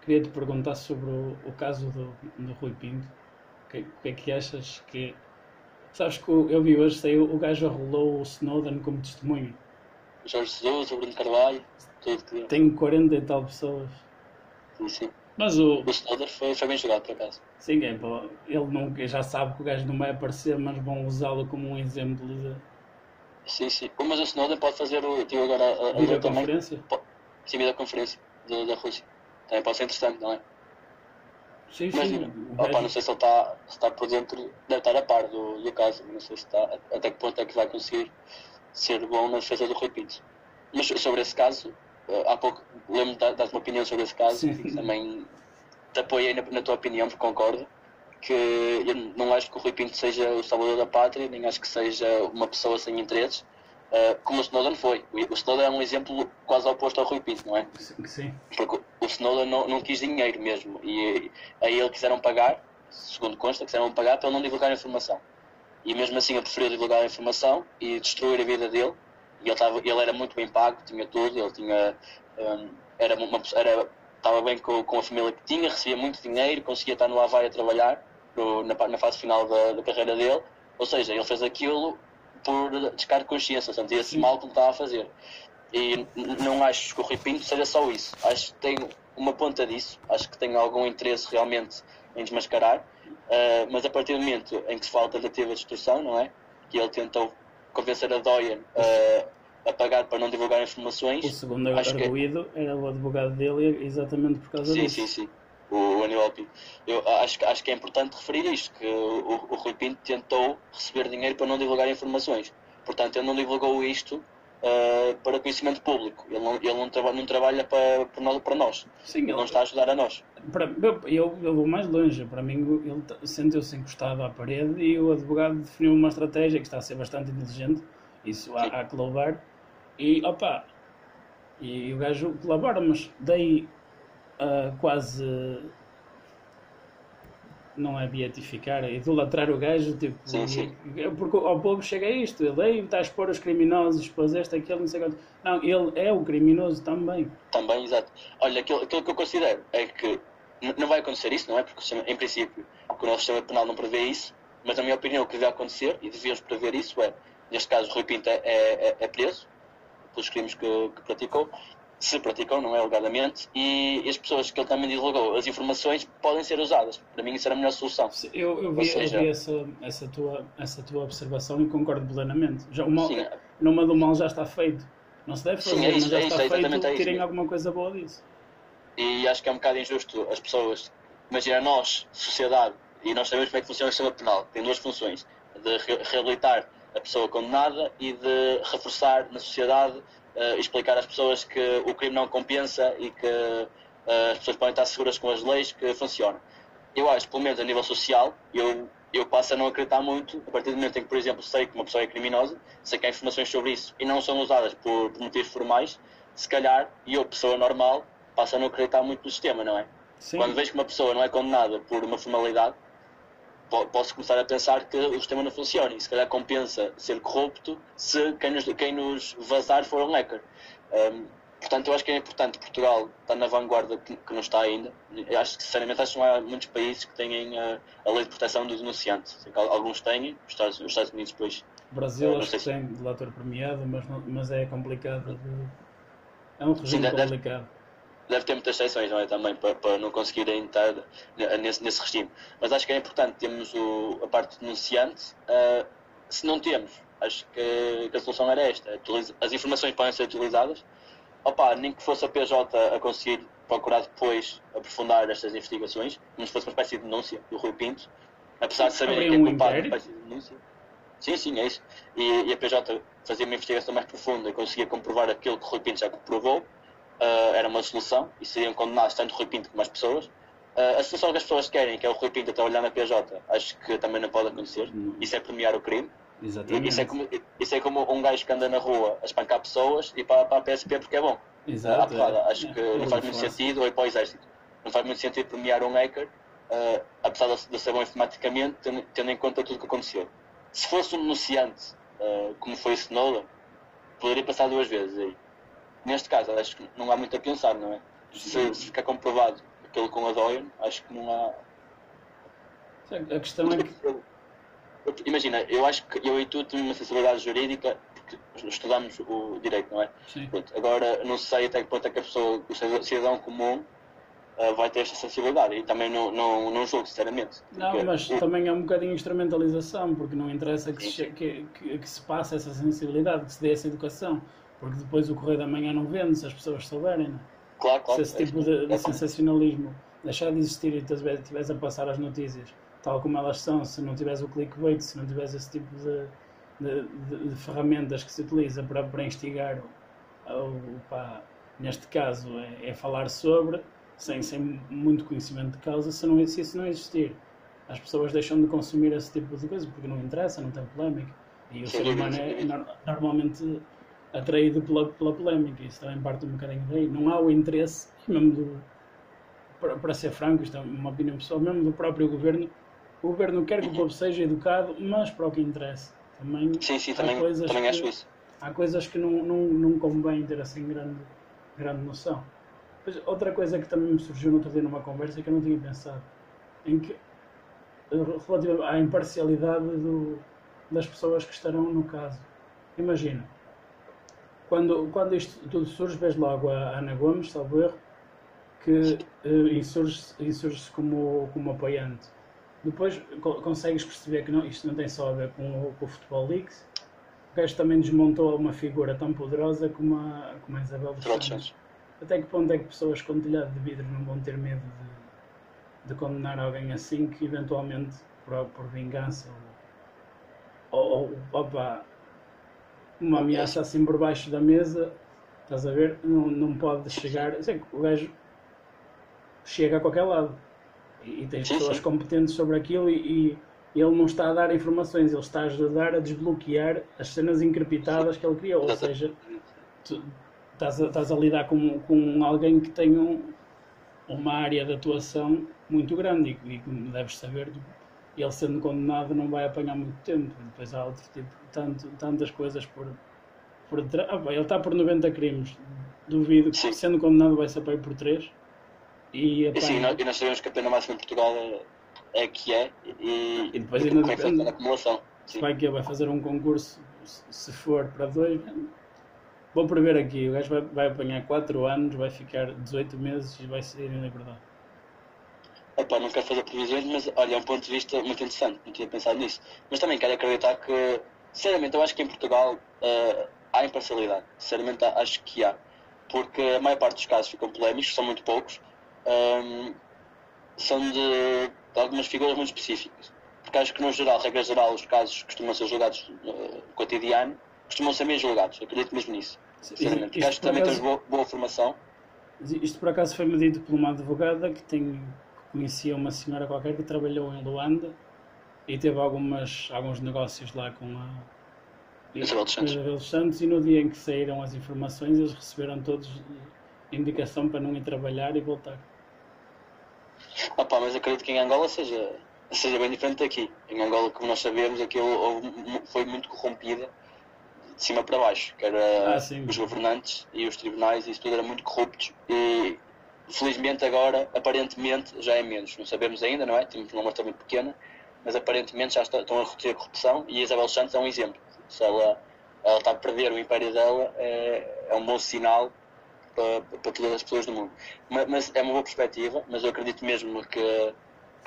Queria te perguntar sobre o, o caso do, do Rui Pinto. O que, que, é que achas que. Sabes que eu vi hoje, saiu, o gajo arrolou o Snowden como testemunho. Jorge Sousa, Bruno Carvalho, tudo que. Tem 40 e tal pessoas. Sim, sim. Mas o. O Snowden foi, foi bem jogado, por acaso. Sim, é, ele não, já sabe que o gajo não vai aparecer, mas vão usá-lo como um exemplo de. Sim, sim. Mas o Snowden pode fazer o. Tive agora a, a videoconferência? Também, sim, videoconferência da, da Rússia. Também pode ser interessante, não é? Sim, mas, sim. Opa, gajo... não sei se ele está, se está por dentro, deve estar a par do, do caso, não sei se está, até que ponto é que vai conseguir ser bom na defesa do Rui Pinto. Mas sobre esse caso, há pouco lembro de dar uma opinião sobre esse caso sim. e também te apoiei na, na, tua opinião, porque concordo, que eu não acho que o Rui Pinto seja o salvador da pátria, nem acho que seja uma pessoa sem interesses, uh, como o Snowden foi. O Snowden é um exemplo quase oposto ao Rui Pinto, não é? Sim. Porque o Snowden não, não quis dinheiro mesmo, e aí ele quiseram pagar, segundo consta, quiseram pagar para ele não divulgar a informação. E mesmo assim ele preferiu divulgar a informação e destruir a vida dele. E ele, tava, ele era muito bem pago, tinha tudo, ele tinha. Um, era uma, era estava bem com, com a família que tinha, recebia muito dinheiro, conseguia estar no Havaí a trabalhar no, na, na, fase final da, da, carreira dele. Ou seja, ele fez aquilo por descargo de consciência, sentia-se mal como estava a fazer. E não acho que o Rui Pinto seja só isso. Acho que tem uma ponta disso, acho que tem algum interesse realmente em desmascarar, uh, mas a partir do momento em que se fala tentativa de extorsão, não é? Que ele tentou convencer a Doyen uh, a pagar para não divulgar informações. O segundo arguído que... era o advogado dele exatamente por causa sim, disso. Sim, sim, sim. O Aníbal Pinto. Eu acho, acho que é importante referir isto, que o, o Rui Pinto tentou receber dinheiro para não divulgar informações. Portanto, ele não divulgou isto uh, para conhecimento público. Ele não, ele não, traba, não trabalha para, para, nós, para nós. Sim, ele, ele não está a ajudar a nós. Para, eu, eu vou mais longe. Para mim, ele sentiu-se encostado à parede e o advogado definiu uma estratégia que está a ser bastante inteligente. Isso há, há que louvar e opa, e o gajo colabora, mas daí uh, quase não é beatificar, é idolatrar o gajo, tipo, sim, sim. porque ao pouco chega a isto, ele aí está a expor os criminosos, expôs este, aquele, não sei quanto. Não, ele é o criminoso também. Também, exato. Olha, aquilo, aquilo que eu considero é que não vai acontecer isso, não é? Porque em princípio o nosso sistema penal não prevê isso, mas na minha opinião o que deve acontecer, e devíamos prever isso, é, neste caso Rui Pinto é, é, é preso, pelos crimes que, que praticou, se praticou, não é, alegadamente, e as pessoas que ele também divulgou, as informações podem ser usadas. Para mim isso era a melhor solução. Eu, eu vi, seja, eu vi essa, essa, tua, essa tua observação e concordo plenamente. Já, o mal, sim, numa do mal já está feito. Não se deve fazer, sim, é isso, mas já é está isso, feito, é tirem alguma coisa boa disso. E acho que é um bocado injusto as pessoas. Imagina nós, sociedade, e nós sabemos como é que funciona o sistema penal. Tem duas funções. De reabilitar a pessoa condenada e de reforçar na sociedade, uh, explicar às pessoas que o crime não compensa e que uh, as pessoas podem estar seguras com as leis que funcionam. Eu acho, pelo menos a nível social, eu eu passo a não acreditar muito a partir do momento em que, por exemplo, sei que uma pessoa é criminosa, sei que há informações sobre isso e não são usadas por, por motivos formais, se calhar eu, pessoa normal, passo a não acreditar muito no sistema, não é? Sim. Quando vejo que uma pessoa não é condenada por uma formalidade, posso começar a pensar que o sistema não funciona e se calhar compensa ser corrupto se quem nos, quem nos vazar for um hacker. Um, portanto, eu acho que é importante Portugal estar na vanguarda que, que não está ainda. Eu acho que, sinceramente, acho que não há muitos países que tenham a, a lei de proteção do denunciante. Alguns têm, os Estados, os Estados Unidos depois. O Brasil acho que se... tem delator premiado, mas, não, mas é complicado. De... É um regime Sim, complicado. Deve deve ter muitas exceções não é? também para, para não conseguirem estar nesse, nesse regime. Mas acho que é importante termos o, a parte denunciante. Uh, se não temos, acho que, que, a solução era esta: as informações podem ser utilizadas. Opa, nem que fosse a PJ a conseguir procurar depois aprofundar estas investigações, como se fosse uma espécie de denúncia do Rui Pinto, apesar de saber que é culpado, uma espécie de denúncia. Sim, sim, é isso. E, e a PJ fazia uma investigação mais profunda e conseguia comprovar aquilo que o Rui Pinto já comprovou uh, era uma solução e seriam condenados tanto o Rui Pinto como as pessoas. Uh, a solução que as pessoas querem, que é o Rui Pinto a trabalhar na PJ, acho que também não pode acontecer. Não. Isso é premiar o crime. Exatamente. Isso é, como, isso é como um gajo que anda na rua a espancar pessoas e para, para a PSP porque é bom. Exato. Uh, acho é. que é. não faz muito sentido, ou ir para o exército. Não faz muito sentido premiar um hacker, uh, apesar de, de ser bom informaticamente, tendo, tendo, em conta tudo o que aconteceu. Se fosse um denunciante, como foi Snowden, poderia passar duas vezes aí neste caso, acho que não há muito a pensar, não é? Se, se ficar comprovado aquilo com a Doyen, acho que não há. A questão é que. Imagina, eu acho que eu e tu temos uma sensibilidade jurídica porque estudamos o direito, não é? Sim. Pronto, agora, não sei até que ponto é que a pessoa, o cidadão comum, uh, vai ter esta sensibilidade. E também não, não, não julgo, sinceramente. Não, mas também é um bocadinho instrumentalização, porque não interessa que se, que, que, que se passe essa sensibilidade, que se dê essa educação. Porque depois o Correio da Manhã não vende se as pessoas souberem. Não? É? Claro, claro. Se esse tipo de, de sensacionalismo deixar de existir e estiveres a passar as notícias tal como elas são, se não tiveres o clickbait, se não tiveres esse tipo de, de, de, ferramentas que se utiliza para, para instigar, ou, pá, neste caso, é, é, falar sobre, sem, sem muito conhecimento de causa, se, não, se isso não existir. As pessoas deixam de consumir esse tipo de coisa porque não interessa, não tem polémica. E o ser humano é, normalmente atraído pela, pela polémica. Isso também parte um bocadinho daí. Não há o interesse, mesmo do, para, para ser franco, isto é uma opinião pessoal, mesmo do próprio governo. O governo quer que o povo seja educado, mas para o que interessa. Também, sim, sim, também, coisas também acho que, isso. Há coisas que não, não, não convém ter assim grande, grande noção. Pois, outra coisa que também me surgiu no outro dia numa conversa que eu não tinha pensado, em que, relativamente à imparcialidade do, das pessoas que estarão no caso. Imagina, quando, quando isto tudo surge, vês logo a Ana Gomes, salvo erro, que uh, insurge-se insurge como, como apoiante. Depois consegues perceber que não, isto não tem só a ver com, com o Futebol Leaks. O gajo também desmontou uma figura tão poderosa como a, como a Isabel dos Santos. Até que ponto é que pessoas com telhado de vidro não vão ter medo de, de condenar alguém assim que eventualmente por, por vingança ou, ou, ou opa, uma ameaça assim por baixo da mesa, estás a ver? Não, não pode chegar. Sei, o gajo chega a qualquer lado e, e sim, pessoas sim. competentes sobre aquilo e, e, ele não está a dar informações, ele está a ajudar a desbloquear as cenas encriptadas que ele criou. Ou seja, tu estás a, estás a lidar com, com alguém que tem um, uma área de atuação muito grande e, e como deves saber, ele sendo condenado não vai apanhar muito tempo. Depois há outro tipo, tanto, tantas coisas por, por detrás. Ah, ele está por 90 crimes. Duvido que, sendo condenado, vai ser ir por 3. E, e sim, nós, e nós sabemos que a pena máxima em Portugal é, é que é. E, e depois ainda é depende. acumulação. Se vai, que vai fazer um concurso, se for para 2. Vou prever aqui: o gajo vai, vai apanhar 4 anos, vai ficar 18 meses e vai sair em liberdade. Epá, não quero fazer previsões, mas olha, é um ponto de vista muito interessante, não tinha pensado nisso. Mas também quero acreditar que, sinceramente, eu acho que em Portugal uh, há imparcialidade. Sinceramente, acho que há. Porque a maior parte dos casos ficam polémicos, são muito poucos, um, são de, de, algumas figuras muito específicas. Porque acho que, no geral, regra geral, os casos costumam ser julgados uh, cotidiano, costumam ser bem julgados. Acredito mesmo nisso. Sinceramente. Porque acho que também acaso, temos boa, boa formação. Isto, por acaso, foi medido por uma advogada que tem conhecia uma senhora qualquer que trabalhou em Luanda e teve algumas, alguns negócios lá com a Isabel dos Santos. Isabel dos Santos e no dia em que saíram as informações eles receberam todos indicação para não ir trabalhar e voltar. Opa, mas acredito que em Angola seja, seja bem diferente daqui. Em Angola, como nós sabemos, aquilo foi muito corrompida de cima para baixo, que era Ah, os governantes e os tribunais, e isso tudo era muito corruptos. E felizmente agora, aparentemente, já é menos. Não sabemos ainda, não é? Temos uma amostra muito pequena, mas aparentemente já está- estão a reduzir a corrupção e a Isabel Santos é um exemplo. Se ela, ela está a perder o império dela, é, é um bom sinal para, para todas as pessoas do mundo. Ma- Mas, é uma boa perspectiva, mas eu acredito mesmo que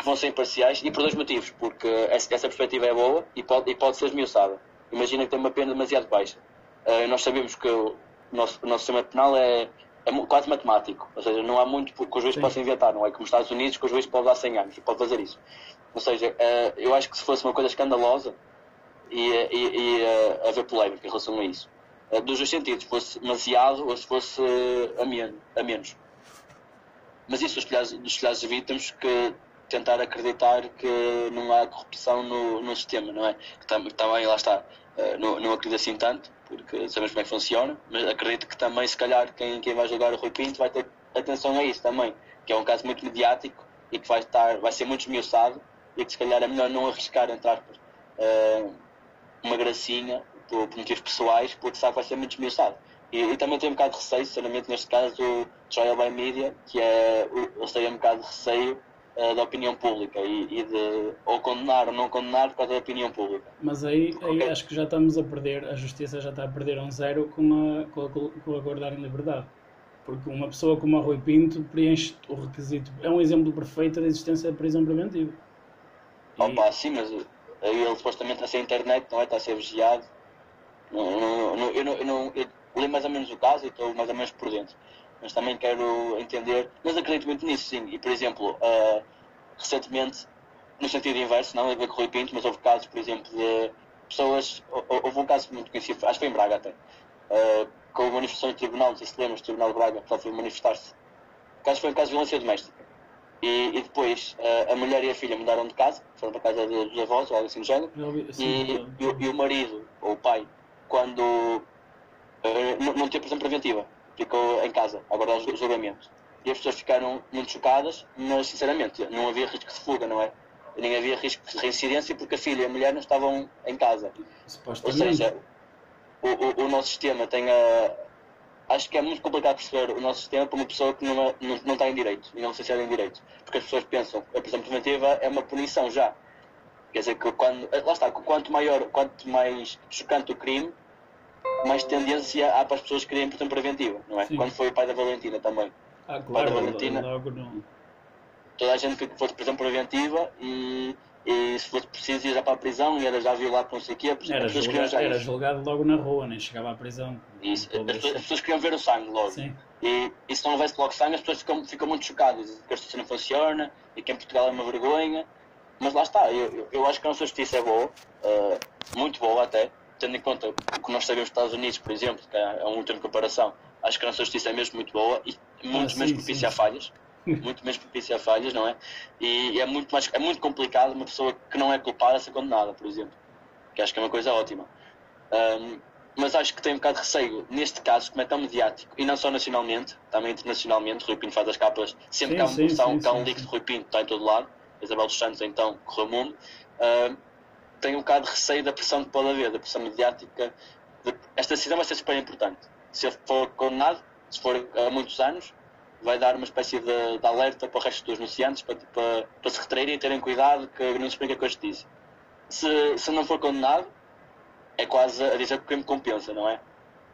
vão ser imparciais e por dois motivos. Porque essa, essa perspectiva é boa e pode, e pode ser esmiuçada. Imagina que tem uma pena demasiado baixa. Eh, nós sabemos que o nosso, o nosso sistema penal é, é quase matemático. Ou seja, não há muito que o juiz Sim. possa inventar. Não é como os Estados Unidos que o juiz pode dar 100 anos e pode fazer isso. Ou seja, eh, eu acho que se fosse uma coisa escandalosa, ia, ia, ia haver polémica em relação a isso. Eh, dos dois sentidos, se fosse demasiado ou se fosse eh, a, men a menos. Mas isso, os telhados, dos telhados de vidro, temos que tentar acreditar que não há corrupção no, no sistema, não é? Que tam- que também, lá está, eh, não, não acredito assim tanto, porque sabemos como é que funciona, mas acredito que também, se calhar, quem, quem vai jogar o Rui Pinto vai ter atenção a isso também, que é um caso muito mediático e que vai, estar, vai ser muito esmiuçado e que, se calhar, é melhor não arriscar, entre aspas, eh, uma gracinha por, por motivos pessoais, porque sabe que vai ser muito esmiuçado. E, e também tenho um bocado de receio, sinceramente, neste caso, o trial by media, que é, eles têm um bocado de receio eh, da opinião pública e, e de ou condenar ou não condenar por causa da opinião pública. Mas aí, aí acho que já estamos a perder, a justiça já está a perder um zero com a, com a, com a guardar em liberdade. Porque uma pessoa como a Rui Pinto preenche o requisito, é um exemplo perfeito da existência de prisão preventiva. E- Opa, sim, mas uh, ele supostamente está sem internet, não é? Está a ser vigiado. Não, não, não, eu, não, eu, não, eu li mais ou menos o caso e estou mais ou menos por dentro. Mas também quero entender, mas acredito muito nisso, sim. E, por exemplo, uh, recentemente, no sentido inverso, não a ver com o Rui Pinto, mas houve casos, por exemplo, de pessoas. hou- Houve um caso muito conhecido, acho que foi em Braga até, uh, com uma manifestação no tribunal, não sei se lembras, o Tribunal de Braga, só foi manifestar-se. O caso foi um caso de violência doméstica. E, e depois uh, a mulher e a filha mudaram de casa, foram para a casa de- dos avós ou algo assim do género. E, e, o- e o marido, ou o pai, quando eh, não, não teve prisão preventiva, ficou em casa, a aguardar o julgamento. E as pessoas ficaram muito chocadas, mas sinceramente não havia risco de fuga, não é? Nem havia risco de reincidência porque a filha e a mulher não estavam em casa. Ou seja, o, o, o nosso sistema tem a. Acho que é muito complicado perceber o nosso sistema para uma pessoa que não, é- não, não está em direito e não se licenciada em direito. Porque as pessoas pensam que a prisão preventiva é uma punição já. Quer dizer que quando. Lá está, quanto maior, quanto mais chocante o crime, mais tendência há para as pessoas quererem prisão preventiva, não é? Sim. Quando foi o pai da Valentina também. Ah, claro, Olha, Valentina. logo não. Toda a gente que fosse prisão preventiva e, e se fosse preciso ir já para a prisão e era já violado não sei o quê, as Era, julgado, já era julgado logo na rua, nem chegava à prisão. Isso. As, pessoas, as pessoas queriam ver o sangue logo. Sim, E, e se não houvesse logo sangue, as pessoas ficam, ficam muito chocadas. Que a justiça não funciona e que em Portugal é uma vergonha. Mas lá está, eu, eu- eu acho que a nossa justiça é boa, eh, muito boa até, tendo em conta o que nós sabemos dos Estados Unidos, por exemplo, que é, um de comparação. Acho que a nossa justiça é mesmo muito boa e muito sim, menos sim. propícia a falhas. Muito menos propícia a falhas, não é? E é muito, mais, é muito complicado uma pessoa que não é culpada ser condenada, por exemplo. Que acho que é uma coisa ótima. Ahm, mas acho que tem um bocado de receio, neste caso, como é tão mediático, e não só nacionalmente, também internacionalmente. Rui Pinto faz as capas, sempre Sim, que há um, sim, um, sim, um leak de Rui Pinto, está em todo lado. Isabel dos Santos, então, correu o mundo. Tenho um bocado de receio da pressão que pode haver, da pressão mediática. de- Esta decisão vai ser super importante. Se ele for condenado, se for há muitos anos, vai dar uma espécie de, de alerta para o resto dos anunciantes para, para, para se retraírem e terem cuidado que não se explica com a justiça. Se, se não for condenado, é quase a dizer que o crime compensa, não é?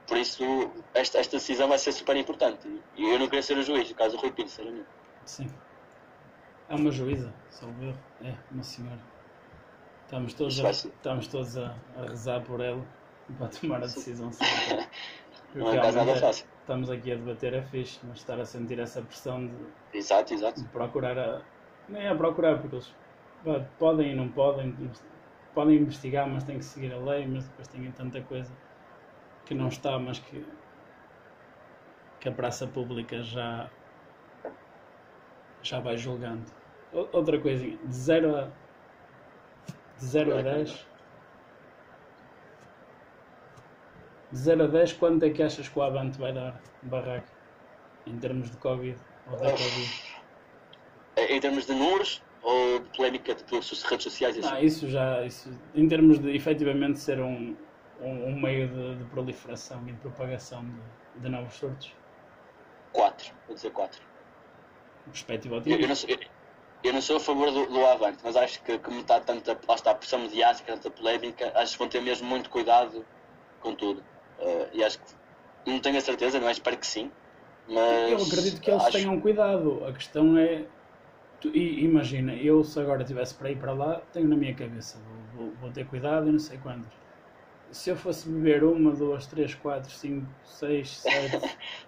Por isso, esta, esta decisão vai ser super importante. E eu não queria ser o juiz, no caso do Rui Pinto, sinceramente. sim. É uma juíza, salvo. É, uma senhora. Estamos todos, a, estamos todos a, a rezar por ela (laughs) para tomar a decisão certa. (laughs) Não é nada fácil. Estamos aqui a debater é fixe, mas estar a sentir essa pressão de, Exato, exato. de procurar a. Nem a procurar, porque eles podem e não podem. Podem investigar, mas têm que seguir a lei, mas depois têm tanta coisa que não está, mas que, que a praça pública já, já vai julgando. Outra coisinha, de 0 a, De 0 a 10. De 0 a 10, quanto é que achas que o Avante vai dar barraca? Em termos de Covid ou da Covid? Em termos de números ou de polémica de redes sociais? Assim? isso já, isso, em termos de efetivamente ser um, um, um meio de, de proliferação e de propagação de, de novos surtos, 4, vou dizer 4. perspectiva Eu, eu, não otimista. eu, eu não sou a favor do, do Avante, mas acho que como está tanta lá está, a pressão mediática, tanta polémica, acho que vão ter mesmo muito cuidado com tudo. Eh, e acho que não tenho a certeza, não é? Espero que sim. Mas Eu acredito que eles acho- tenham cuidado. A questão é. tu- imagina, eu se agora tivesse para ir para lá, tenho na minha cabeça, vou, vou- vou ter cuidado e não sei quantos. Se eu fosse beber uma, duas, três, quatro, cinco, seis,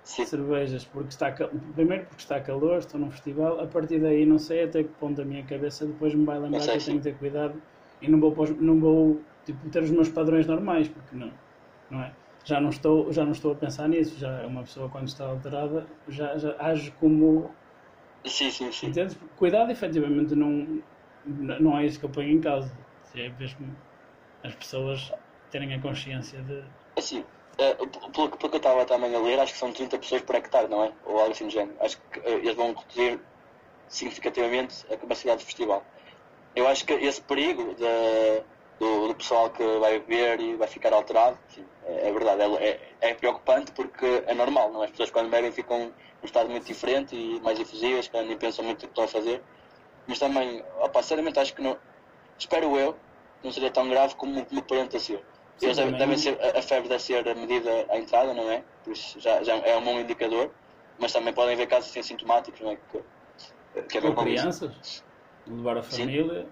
sete (laughs) cervejas, porque está primeiro porque está calor, estou num festival, a partir daí não sei até que ponto a minha cabeça depois me vai lembrar que eu tenho que ter cuidado e não vou, não vou tipo, ter os meus padrões normais, porque não, não é? Já não, estou, já não estou a pensar nisso, já é uma pessoa quando está alterada já, já age como Sim, sim, sim. Entendes? Cuidado, efetivamente, não, não é isso que eu ponho em causa. É mesmo as pessoas terem a consciência de. Assim, eh, pelo, pelo que eu estava também a ler, acho que são 30 pessoas por hectare, não é? Ou algo assim do género. Acho que eh, eles vão reduzir significativamente a capacidade do festival. Eu acho que esse perigo da- do, do pessoal que vai beber e vai ficar alterado, sim, é, é verdade, é, é- é preocupante porque é normal, não é? As pessoas quando bebem ficam num estado muito diferente e mais efusivas, nem pensam muito no que estão a fazer. Mas também, opa, sinceramente acho que não, espero eu, não seria tão grave como, como aparenta ser. Eles devem, ser, a- febre deve ser a medida à entrada, não é? Por isso já, já é um bom indicador, mas também podem haver casos assim assintomáticos, não é? Que, que é Ou normal isso. crianças, levar a família.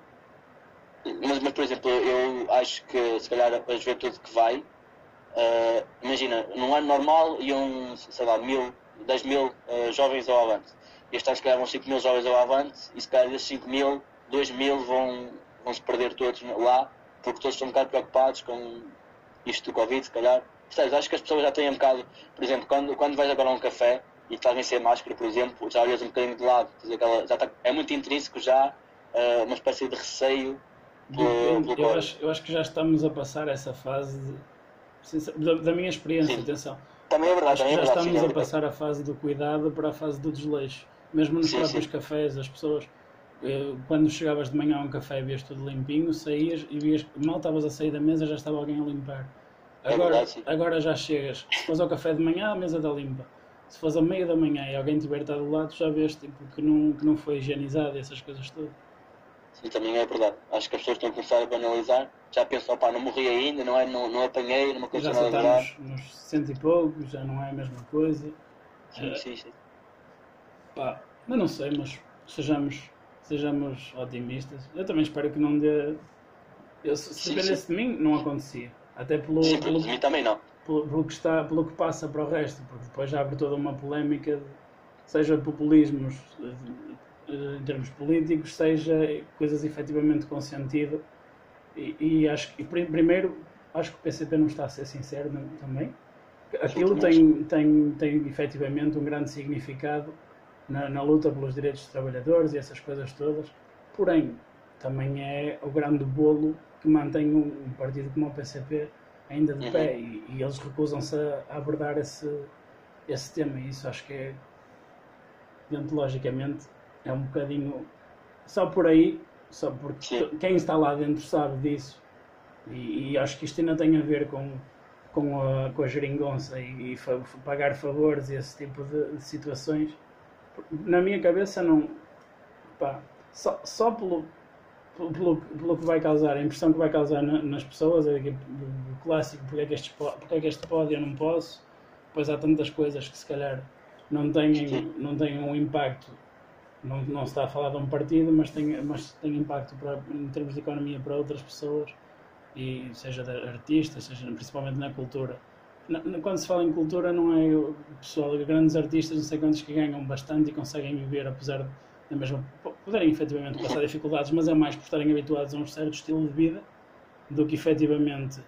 Mas, mas, por exemplo, eu acho que se calhar a juventude que vai, eh, imagina, num ano normal iam, sei lá, mil, 10 mil eh, jovens ao avante. Este ano se calhar vão 5 mil jovens ao avante e se calhar desses 5 mil, 2 mil vão, vão se perder todos lá, porque todos estão um bocado preocupados com isto do Covid, se calhar. Percebes? Acho que as pessoas já têm um bocado, por exemplo, quando, quando vais agora a um café e estás sem máscara, por exemplo, já olhas um bocadinho de lado, aquela, já está, é muito intrínseco já, eh, uma espécie de receio pelo- eu, acho, eu acho que já estamos a passar essa fase de- da, da minha experiência, Sim. atenção. Também é verdade, Acho que também é já verdade. sim, estamos é a verdade. passar a fase do cuidado para a fase do desleixo. Mesmo nos Sim, próprios sim. cafés, as pessoas, quando chegavas de manhã a um café e vias tudo limpinho, saías e vias que mal estavas a sair da mesa já estava alguém a limpar. É Agora, sim. agora já chegas, se fores ao café de manhã, a mesa está limpa. Se fores ao meio da manhã e alguém tiver estado do lado, já vês tipo, que, não, que não foi higienizado e essas coisas todas. Sim, também é verdade. Acho que as pessoas estão a começar a banalizar. Já pensam, pá, não morri ainda, não, é, não, não apanhei, não me Já nada grave. estamos nos cento e poucos, já não é a mesma coisa. Sim, sim, sim. Pá, mas não sei, mas sejamos, sejamos otimistas. Eu também espero que não dê. Eu, se Sim, dependesse de mim, não acontecia. Até pelo, Sim, pelo, de mim também não. pelo, pelo que está, pelo que passa para o resto, porque depois abre toda uma polémica, de- seja populismos eh, eh, em termos políticos, seja coisas efetivamente com sentido. E, e acho que, pri- primeiro, acho que o PCP não está a ser sincero também. Aquilo tem, tem, tem efetivamente um grande significado na, na luta pelos direitos dos trabalhadores e essas coisas todas. Porém, também é o grande bolo que mantém um, um partido como o PCP ainda de Uhum. pé e, e eles recusam-se a, a abordar esse, esse tema. E isso acho que é, deontologicamente, é um bocadinho. Só por aí, só porque Sim. quem está lá dentro sabe disso. E, e acho que isto ainda tem a ver com, com, a, com a geringonça e, e fa- pagar favores e esse tipo de, de situações. Na minha cabeça, não. Pá, só, só pelo, pelo, pelo, que vai causar, a impressão que vai causar na- nas pessoas, é aquele- o, clássico: porque é, que este, po- porque é que este pode e eu não posso. Pois há tantas coisas que se calhar não têm, não têm um impacto. Não, não se está a falar de um partido, mas tem, mas tem impacto para, em termos de economia para outras pessoas, e seja de artistas, seja principalmente na cultura. Quando se fala em cultura, não é o pessoal, grandes artistas, não sei quantos que ganham bastante e conseguem viver, apesar de da mesma, poderem efetivamente passar (laughs) dificuldades, mas é mais por estarem habituados a um certo estilo de vida do que efetivamente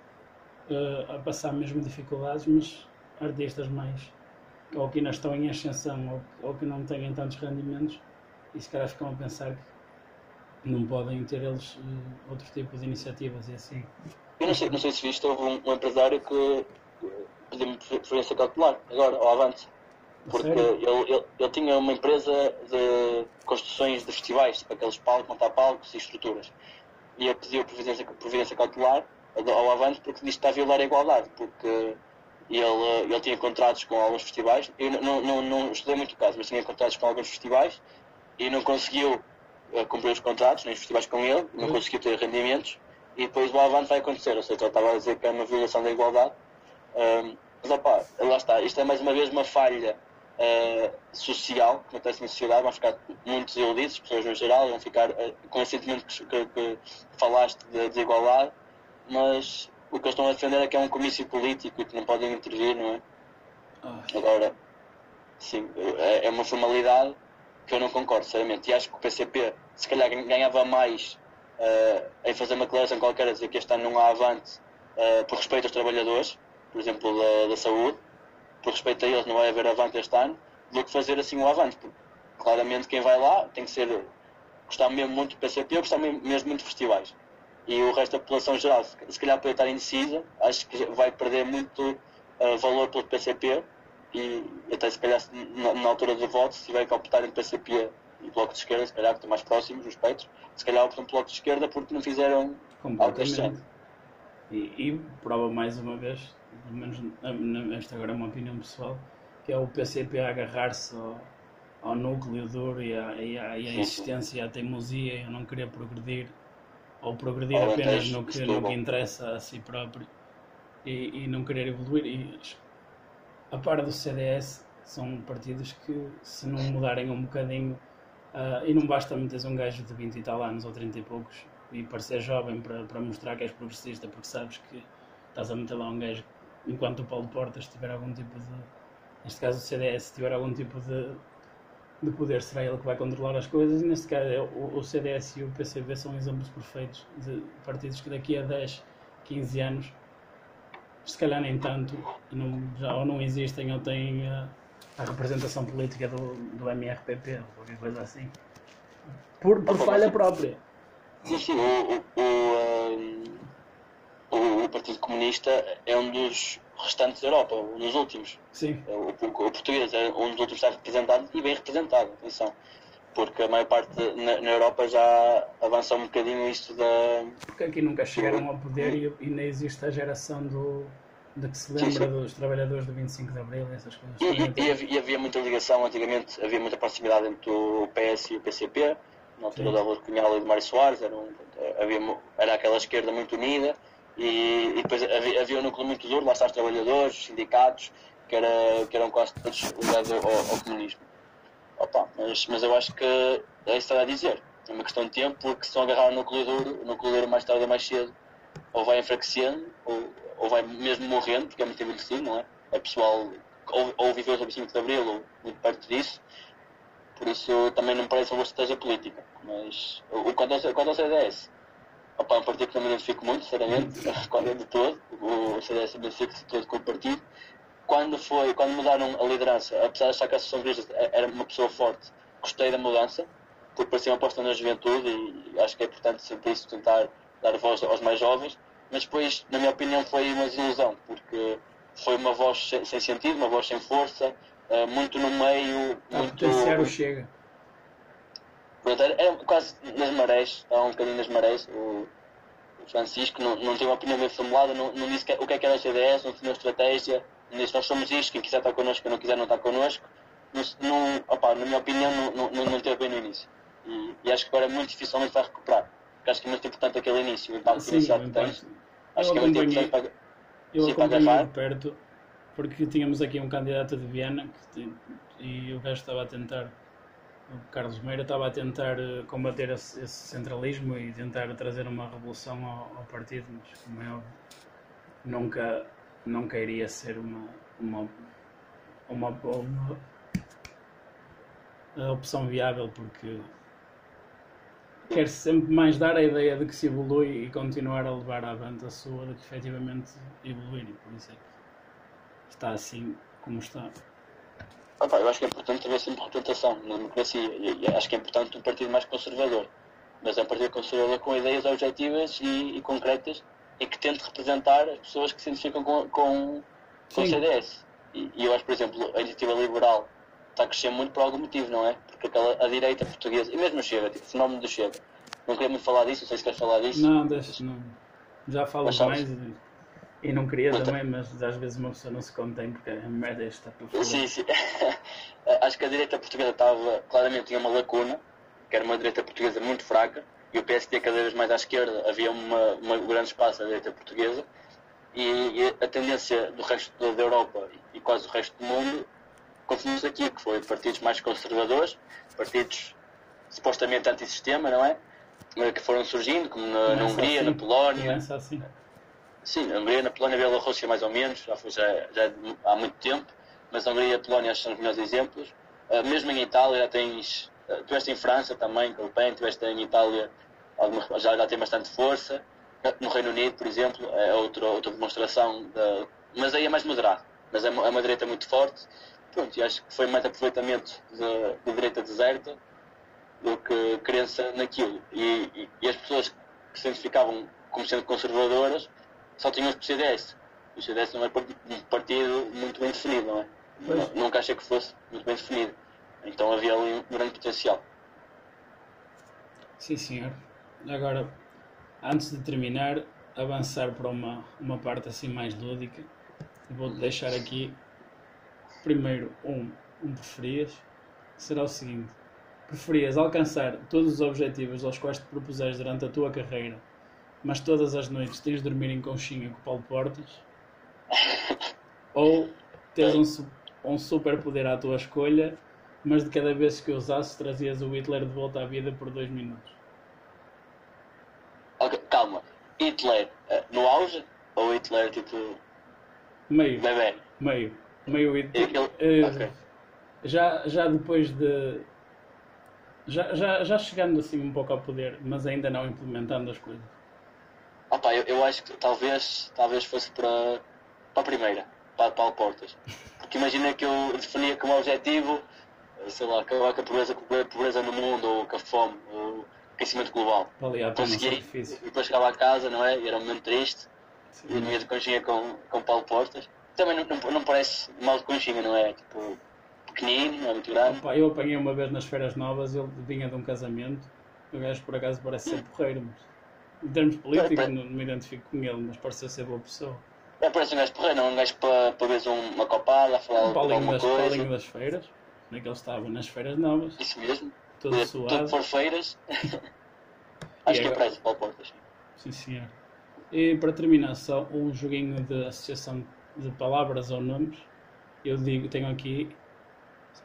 eh, a passar mesmo dificuldades, mas artistas mais ou que ainda estão em ascensão ou, ou que não têm tantos rendimentos e se calhar ficam a pensar que não podem ter eles uh, outro tipo de iniciativas e assim. Eu não sei, não sei se viste, houve um, um empresário que pediu-me preferência cautelar, agora, ao avante. Porque ele, ele, ele, tinha uma empresa de construções de festivais, tipo aqueles palcos, montar palcos e estruturas. E ele pediu providência, providência cautelar ao avante porque disse que está a violar a igualdade, porque ele, ele tinha contratos com alguns festivais. Eu não, não, não estudei muito o caso, mas tinha contratos com alguns festivais e não conseguiu uh, cumprir os contratos, nem os festivais com ele, não uhum. conseguiu ter rendimentos. E depois o avante vai acontecer, ou seja, ele estava a dizer que é uma violação da igualdade. Um, mas opa, lá está, isto é mais uma vez uma falha uh, social que acontece na sociedade, vão ficar muito desiludidos, as pessoas no geral, vão ficar uh, com esse sentimento que, que, que falaste de desigualdade, mas o que eles estão a defender é que é um comício político e que não podem intervir, não é? Oh. Agora, sim, é, é uma formalidade que eu não concordo, sinceramente. E acho que o PCP, se calhar, ganhava mais uh, em fazer uma declaração qualquer a dizer que este ano não há avante uh, por respeito aos trabalhadores, por exemplo, da, da saúde, por respeito a eles não vai haver avante este ano, do que fazer assim um avante. Porque, claramente quem vai lá tem que ser gostar mesmo muito do PCP ou gostar mesmo, mesmo muito de festivais. E o resto da população geral, se calhar pode estar indecisa, acho que vai perder muito uh, valor pelo PCP e até se calhar na, na altura do voto, se tiver que optar entre PCP e Bloco de Esquerda, se calhar que estão mais próximos, os peitos, se calhar optam pelo Bloco de Esquerda porque não fizeram algo e, e prova mais uma vez pelo menos esta agora é uma opinião pessoal, que é o PCP a agarrar-se ao, ao, núcleo duro e à, e, à, e à insistência e à teimosia. E a não querer progredir, ou progredir apenas no que, no que interessa a si próprio e, e não querer evoluir. E, a par do CDS, são partidos que, se não mudarem um bocadinho, uh, e não basta meter um gajo de 20 e tal anos ou 30 e poucos e parecer jovem para, para mostrar que és progressista, porque sabes que estás a meter lá um gajo enquanto o Paulo Portas tiver algum tipo de, neste caso o CDS, tiver algum tipo de, de poder, será ele que vai controlar as coisas. E neste caso, é o, o CDS e o PCB são exemplos perfeitos de partidos que daqui a 10, 15 anos, se calhar nem tanto, não, já ou não existem ou têm a, a representação política do, do MRPP ou qualquer coisa assim. Por, por falha própria. Sim, sim, o, o, o, o, Partido Comunista é um dos restantes da Europa, um dos últimos. Sim. É, o, o, o português é um dos últimos a estar representado e bem representado, atenção. Porque a maior parte na, na, Europa já avançou um bocadinho isto da. Porque aqui nunca chegaram ao poder e, e nem existe a geração do, de que se lembra sim, sim. dos trabalhadores do 25 de Abril, essas coisas. E, e, havia, e, havia, muita ligação, antigamente havia muita proximidade entre o PS e o PCP, na altura da Álvaro Cunhal e do Mário Soares, era, um, havia, era aquela esquerda muito unida, e, e depois havia, havia um núcleo muito duro, lá está os trabalhadores, os sindicatos, que, era, que eram quase todos ligados ao, ao comunismo. Opa, mas, mas eu acho que é isso que está a dizer. É uma questão de tempo, porque se a agarrar no núcleo duro, o núcleo duro mais tarde ou mais cedo, ou vai enfraquecendo, ou, ou vai mesmo morrendo, porque é muito envelhecido, não é? É pessoal, ou, ou viveu sob 5 de Abril, ou muito perto disso, por isso também não parece uma estratégia política. Mas o, quanto ao CDS, Opa, é um partido que não me identifico muito, sinceramente, quando (laughs) é de todo, o CDS identifica-se todo com o partido. Quando foi, quando mudaram a liderança, apesar de achar que a Associação Vista era uma pessoa forte, gostei da mudança, porque parecia uma aposta na juventude e acho que é importante sempre isso, tentar dar voz aos mais jovens, mas depois, na minha opinião, foi uma desilusão, porque foi uma voz sem, sentido, uma voz sem força, eh, muito no meio, a muito... potenciar o Chega. Pronto, era, era, quase nas marés, estava um bocadinho nas marés. O, o Francisco não, não tinha uma opinião bem formulada, não, não disse que, o que é que era a CDS, não tinha estratégia, não disse nós somos isto, quem quiser estar connosco, quem não quiser não está connosco. Não, não, opa, na minha opinião, não, não, não teve bem no início. E, e, acho que agora muito dificilmente vai recuperar. Porque acho que é muito importante aquele início, o impacto inicial que tem. Acho que é muito importante para, eu para perto, porque tínhamos aqui um candidato de Viana que, e o gajo estava a tentar o Carlos Meira estava a tentar eh, combater esse, esse, centralismo e tentar trazer uma revolução ao, ao, partido, mas como é óbvio, nunca, nunca iria ser uma, uma, uma, uma, opção viável porque quer -se sempre mais dar a ideia de que se evolui e continuar a levar avante a sua do que efetivamente evoluir e por isso é que está assim como está. Ah, pá, eu acho que é importante haver sempre representação na democracia e, acho que é importante um partido mais conservador. mas é um partido conservador com ideias objetivas e, e concretas e que tente representar as pessoas que se identificam com, com, com o CDS. E, e, eu acho, por exemplo, a iniciativa liberal está a crescer muito por algum motivo, não é? Porque aquela, a direita portuguesa, e mesmo o Chega, tipo, o fenómeno do Chega, não queria muito falar disso, não sei se queres falar disso. Não, deixa, não. Já falo mais e, e não queria também, mas às vezes uma pessoa não se contém porque a merda é esta para falar. Sim, sim. (laughs) acho que a direita portuguesa estava, claramente tinha uma lacuna, que era uma direita portuguesa muito fraca, e o PSD cada vez mais à esquerda havia uma, uma grande espaço à direita portuguesa, e, e a tendência do resto da Europa e quase o resto do mundo continua aqui, que foi partidos mais conservadores, partidos supostamente anti-sistema, não é? Que foram surgindo, como na, na Hungria, assim. na Polónia. Assim. Sim, na Hungria, na Polónia, na Bielorrússia mais ou menos, já, foi, já, já há muito tempo, mas a Hungria e a Polónia são os melhores exemplos. Uh, mesmo em Itália já tens, uh, tu estiveste em França também, com o PEN, estiveste em Itália, já, já tem bastante força. No Reino Unido, por exemplo, é outra, outra demonstração, de, mas aí é mais moderado, mas é, é uma direita muito forte. Pronto, e acho que foi mais aproveitamento de, de direita deserta do que crença naquilo. E, e, e, as pessoas que se identificavam como sendo conservadoras só tinham o CDS. O CDS não é um partido muito bem definido, não é? Pois. Nunca achei que fosse muito bem definido. Então havia ali um grande potencial. Sim, senhor. Agora, antes de terminar, avançar para uma, uma parte assim mais lúdica, vou-te deixar aqui primeiro um, um preferias, será o seguinte. Preferias alcançar todos os objetivos aos quais te propuseres durante a tua carreira, mas todas as noites tens de dormir em conchinha com o Paulo Portas? Ou teres um, um super poder à tua escolha, mas de cada vez que usasses trazias o Hitler de volta à vida por dois minutos? Ok, calma. Hitler uh, no auge ou Hitler tipo. Meio. Bebê? Meio. Meio Hitler. Uh, okay. já, já depois de já, já, já chegando assim um pouco ao poder, mas ainda não implementando as coisas. Opa, eu, eu acho que talvez, talvez fosse para, para a primeira, para Paulo Portas. Porque imagina que eu definia como objetivo, sei lá, acabar com a pobreza, com a pobreza no mundo, ou com a fome, ou aquecimento global. Valia Consegui, e depois chegava a casa, não é? E era um momento triste, Sim. e dormia de conchinha com, com Paulo Portas. Também não, não, não parece mal de conchinha, não é? Tipo, pequenino, não é muito grande. Opa, eu apanhei uma vez nas feiras novas, ele vinha de um casamento. O gajo por acaso parece ser porreiro, mas em termos políticos é, não, não, me identifico com ele, mas parece ser boa pessoa. É, parece um gajo porreiro, não um gajo para, para ver uma copada, falar um Paulinho das, coisa. Paulinho das feiras, onde é que ele estava? Nas feiras novas. Isso mesmo. Todo é, suado. Tudo por feiras. (laughs) Acho que é para Paulo Portas. Sim, senhor. E para terminar, só um joguinho de associação de palavras ou nomes. Eu digo, tenho aqui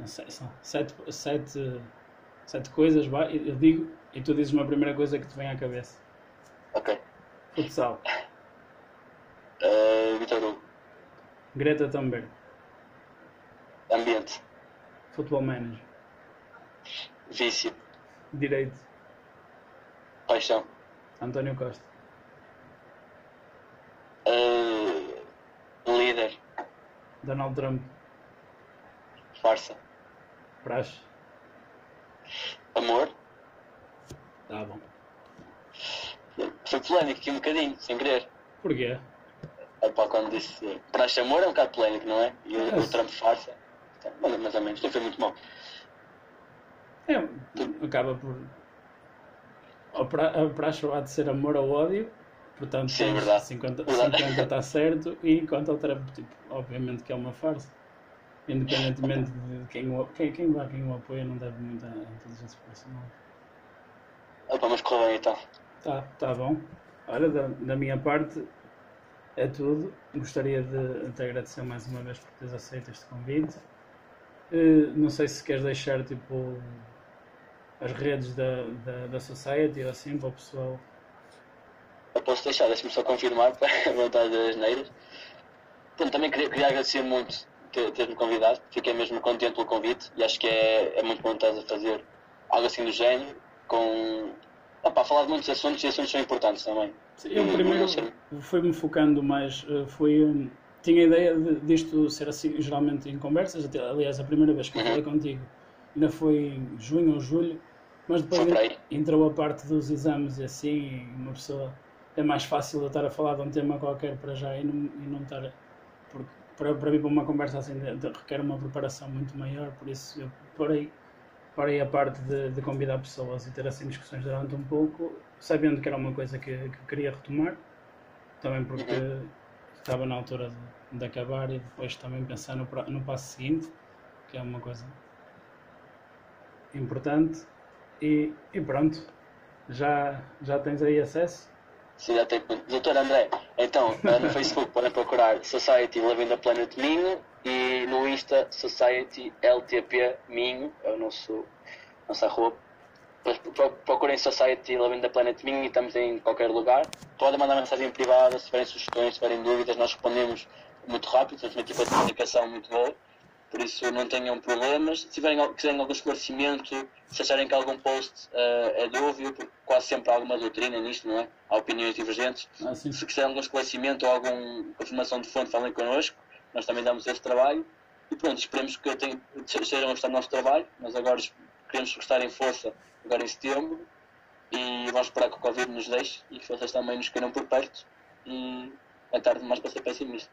são, são sete, sete, sete coisas, vai, eu digo, e tu dizes uma primeira coisa que te vem à cabeça. Ok. Futsal. Uh, Vitor Hugo. Greta Thunberg. Ambiente. Futebol Manager. Vício. Direito. Paixão. António Costa. Uh, líder. Donald Trump. Farsa. Praxe. Amor. Tá bom. Foi polémico aqui um bocadinho, sem querer. Porquê? Epá, quando disse praxe amor é um bocado polémico, não é? E o, o Trump farsa. Mas, mais ou menos, não foi muito mal. É, acaba por. A, pra, a praxe há de ser amor ou ódio, portanto, Sim, é verdade. 50 está certo, e enquanto o Trump, tipo, obviamente que é uma farsa independentemente de quem o, quem, quem, quem o apoia, não deve muita inteligência profissional. Opa, mas correu bem então. Tá, tá bom. Olha, da, da, minha parte é tudo. Gostaria de te agradecer mais uma vez por teres aceito este convite. Uh, não sei se queres deixar tipo as redes da, da, da Society ou assim para o pessoal. Eu posso deixar, deixa-me só confirmar (laughs) para a vontade das neiras. também queria, queria agradecer muito ter-me convidado. Fiquei mesmo contente pelo convite e acho que é, é muito bom estás a fazer algo assim do género, com. Opa, falar de muitos assuntos e assuntos são importantes também. Eu primeiro fui-me focando mais, eh, foi, hum, tinha a ideia de, disto ser assim, geralmente em conversas, até, aliás a primeira vez que uhum. falei contigo ainda foi em junho ou julho, Mas depois entrou a parte dos exames e assim, e uma pessoa é mais fácil eu estar a falar de um tema qualquer para já e não, e não estar. Porque para, para mim, para uma conversa assim, de- de- requer uma preparação muito maior, por isso eu parei, parei a parte de, de convidar pessoas e ter assim discussões durante um pouco, sabendo que era uma coisa que, que queria retomar, também porque estava na altura de, de acabar e depois também pensar no, no passo seguinte, que é uma coisa importante. E, e pronto, já, já tens aí acesso. Sim, já tem. Doutor André, então, eh, (laughs) no Facebook podem procurar Society Living the Planet Minho e no Insta Society LTP Minho, é o nosso nossa pro- Procurem Society Living the Planet Minho e estamos em qualquer lugar. Podem mandar mensagem privada se tiverem sugestões, se tiverem dúvidas, nós respondemos muito rápido, temos uma equipa de comunicação muito boa. Por isso não tenham problemas. Se tiverem, quiserem algum esclarecimento, se acharem que algum post eh, é dúvio, porque quase sempre há alguma doutrina nisto, não é? Há opiniões divergentes. Assim, Se quiserem algum esclarecimento ou alguma confirmação de fonte, falem connosco. Nós também damos esse trabalho. E pronto, esperemos que tenham, estejam a gostar do nosso trabalho. Nós agora queremos estar em força agora em setembro. E vamos esperar que o Covid nos deixe e que vocês também nos queiram por perto. E é tarde demais para ser pessimista.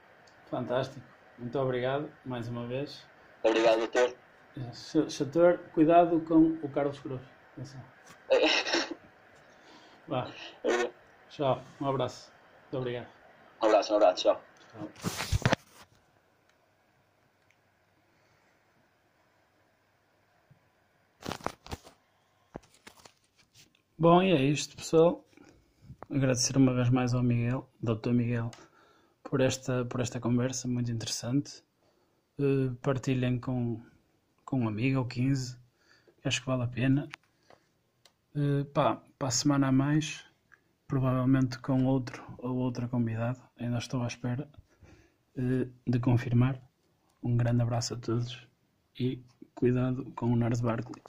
fantástico. Muito obrigado mais uma vez. Obrigado, doutor. Chator, cuidado com o Carlos Cruz. Atenção. (laughs) Vá, tchau. Um abraço. Muito obrigado. Um abraço, um abraço, tchau. Tchau. Bom, e é isto, pessoal. Agradecer uma vez mais ao Miguel, Dr. Miguel, por esta, por esta conversa muito interessante. Eh, partilhem com, com um amigo ou 15, que acho que vale a pena. Eh, pá, para a semana a mais, provavelmente com outro ou outra convidada, ainda estou à espera eh, de confirmar. Um grande abraço a todos e cuidado com o Nars Barkley.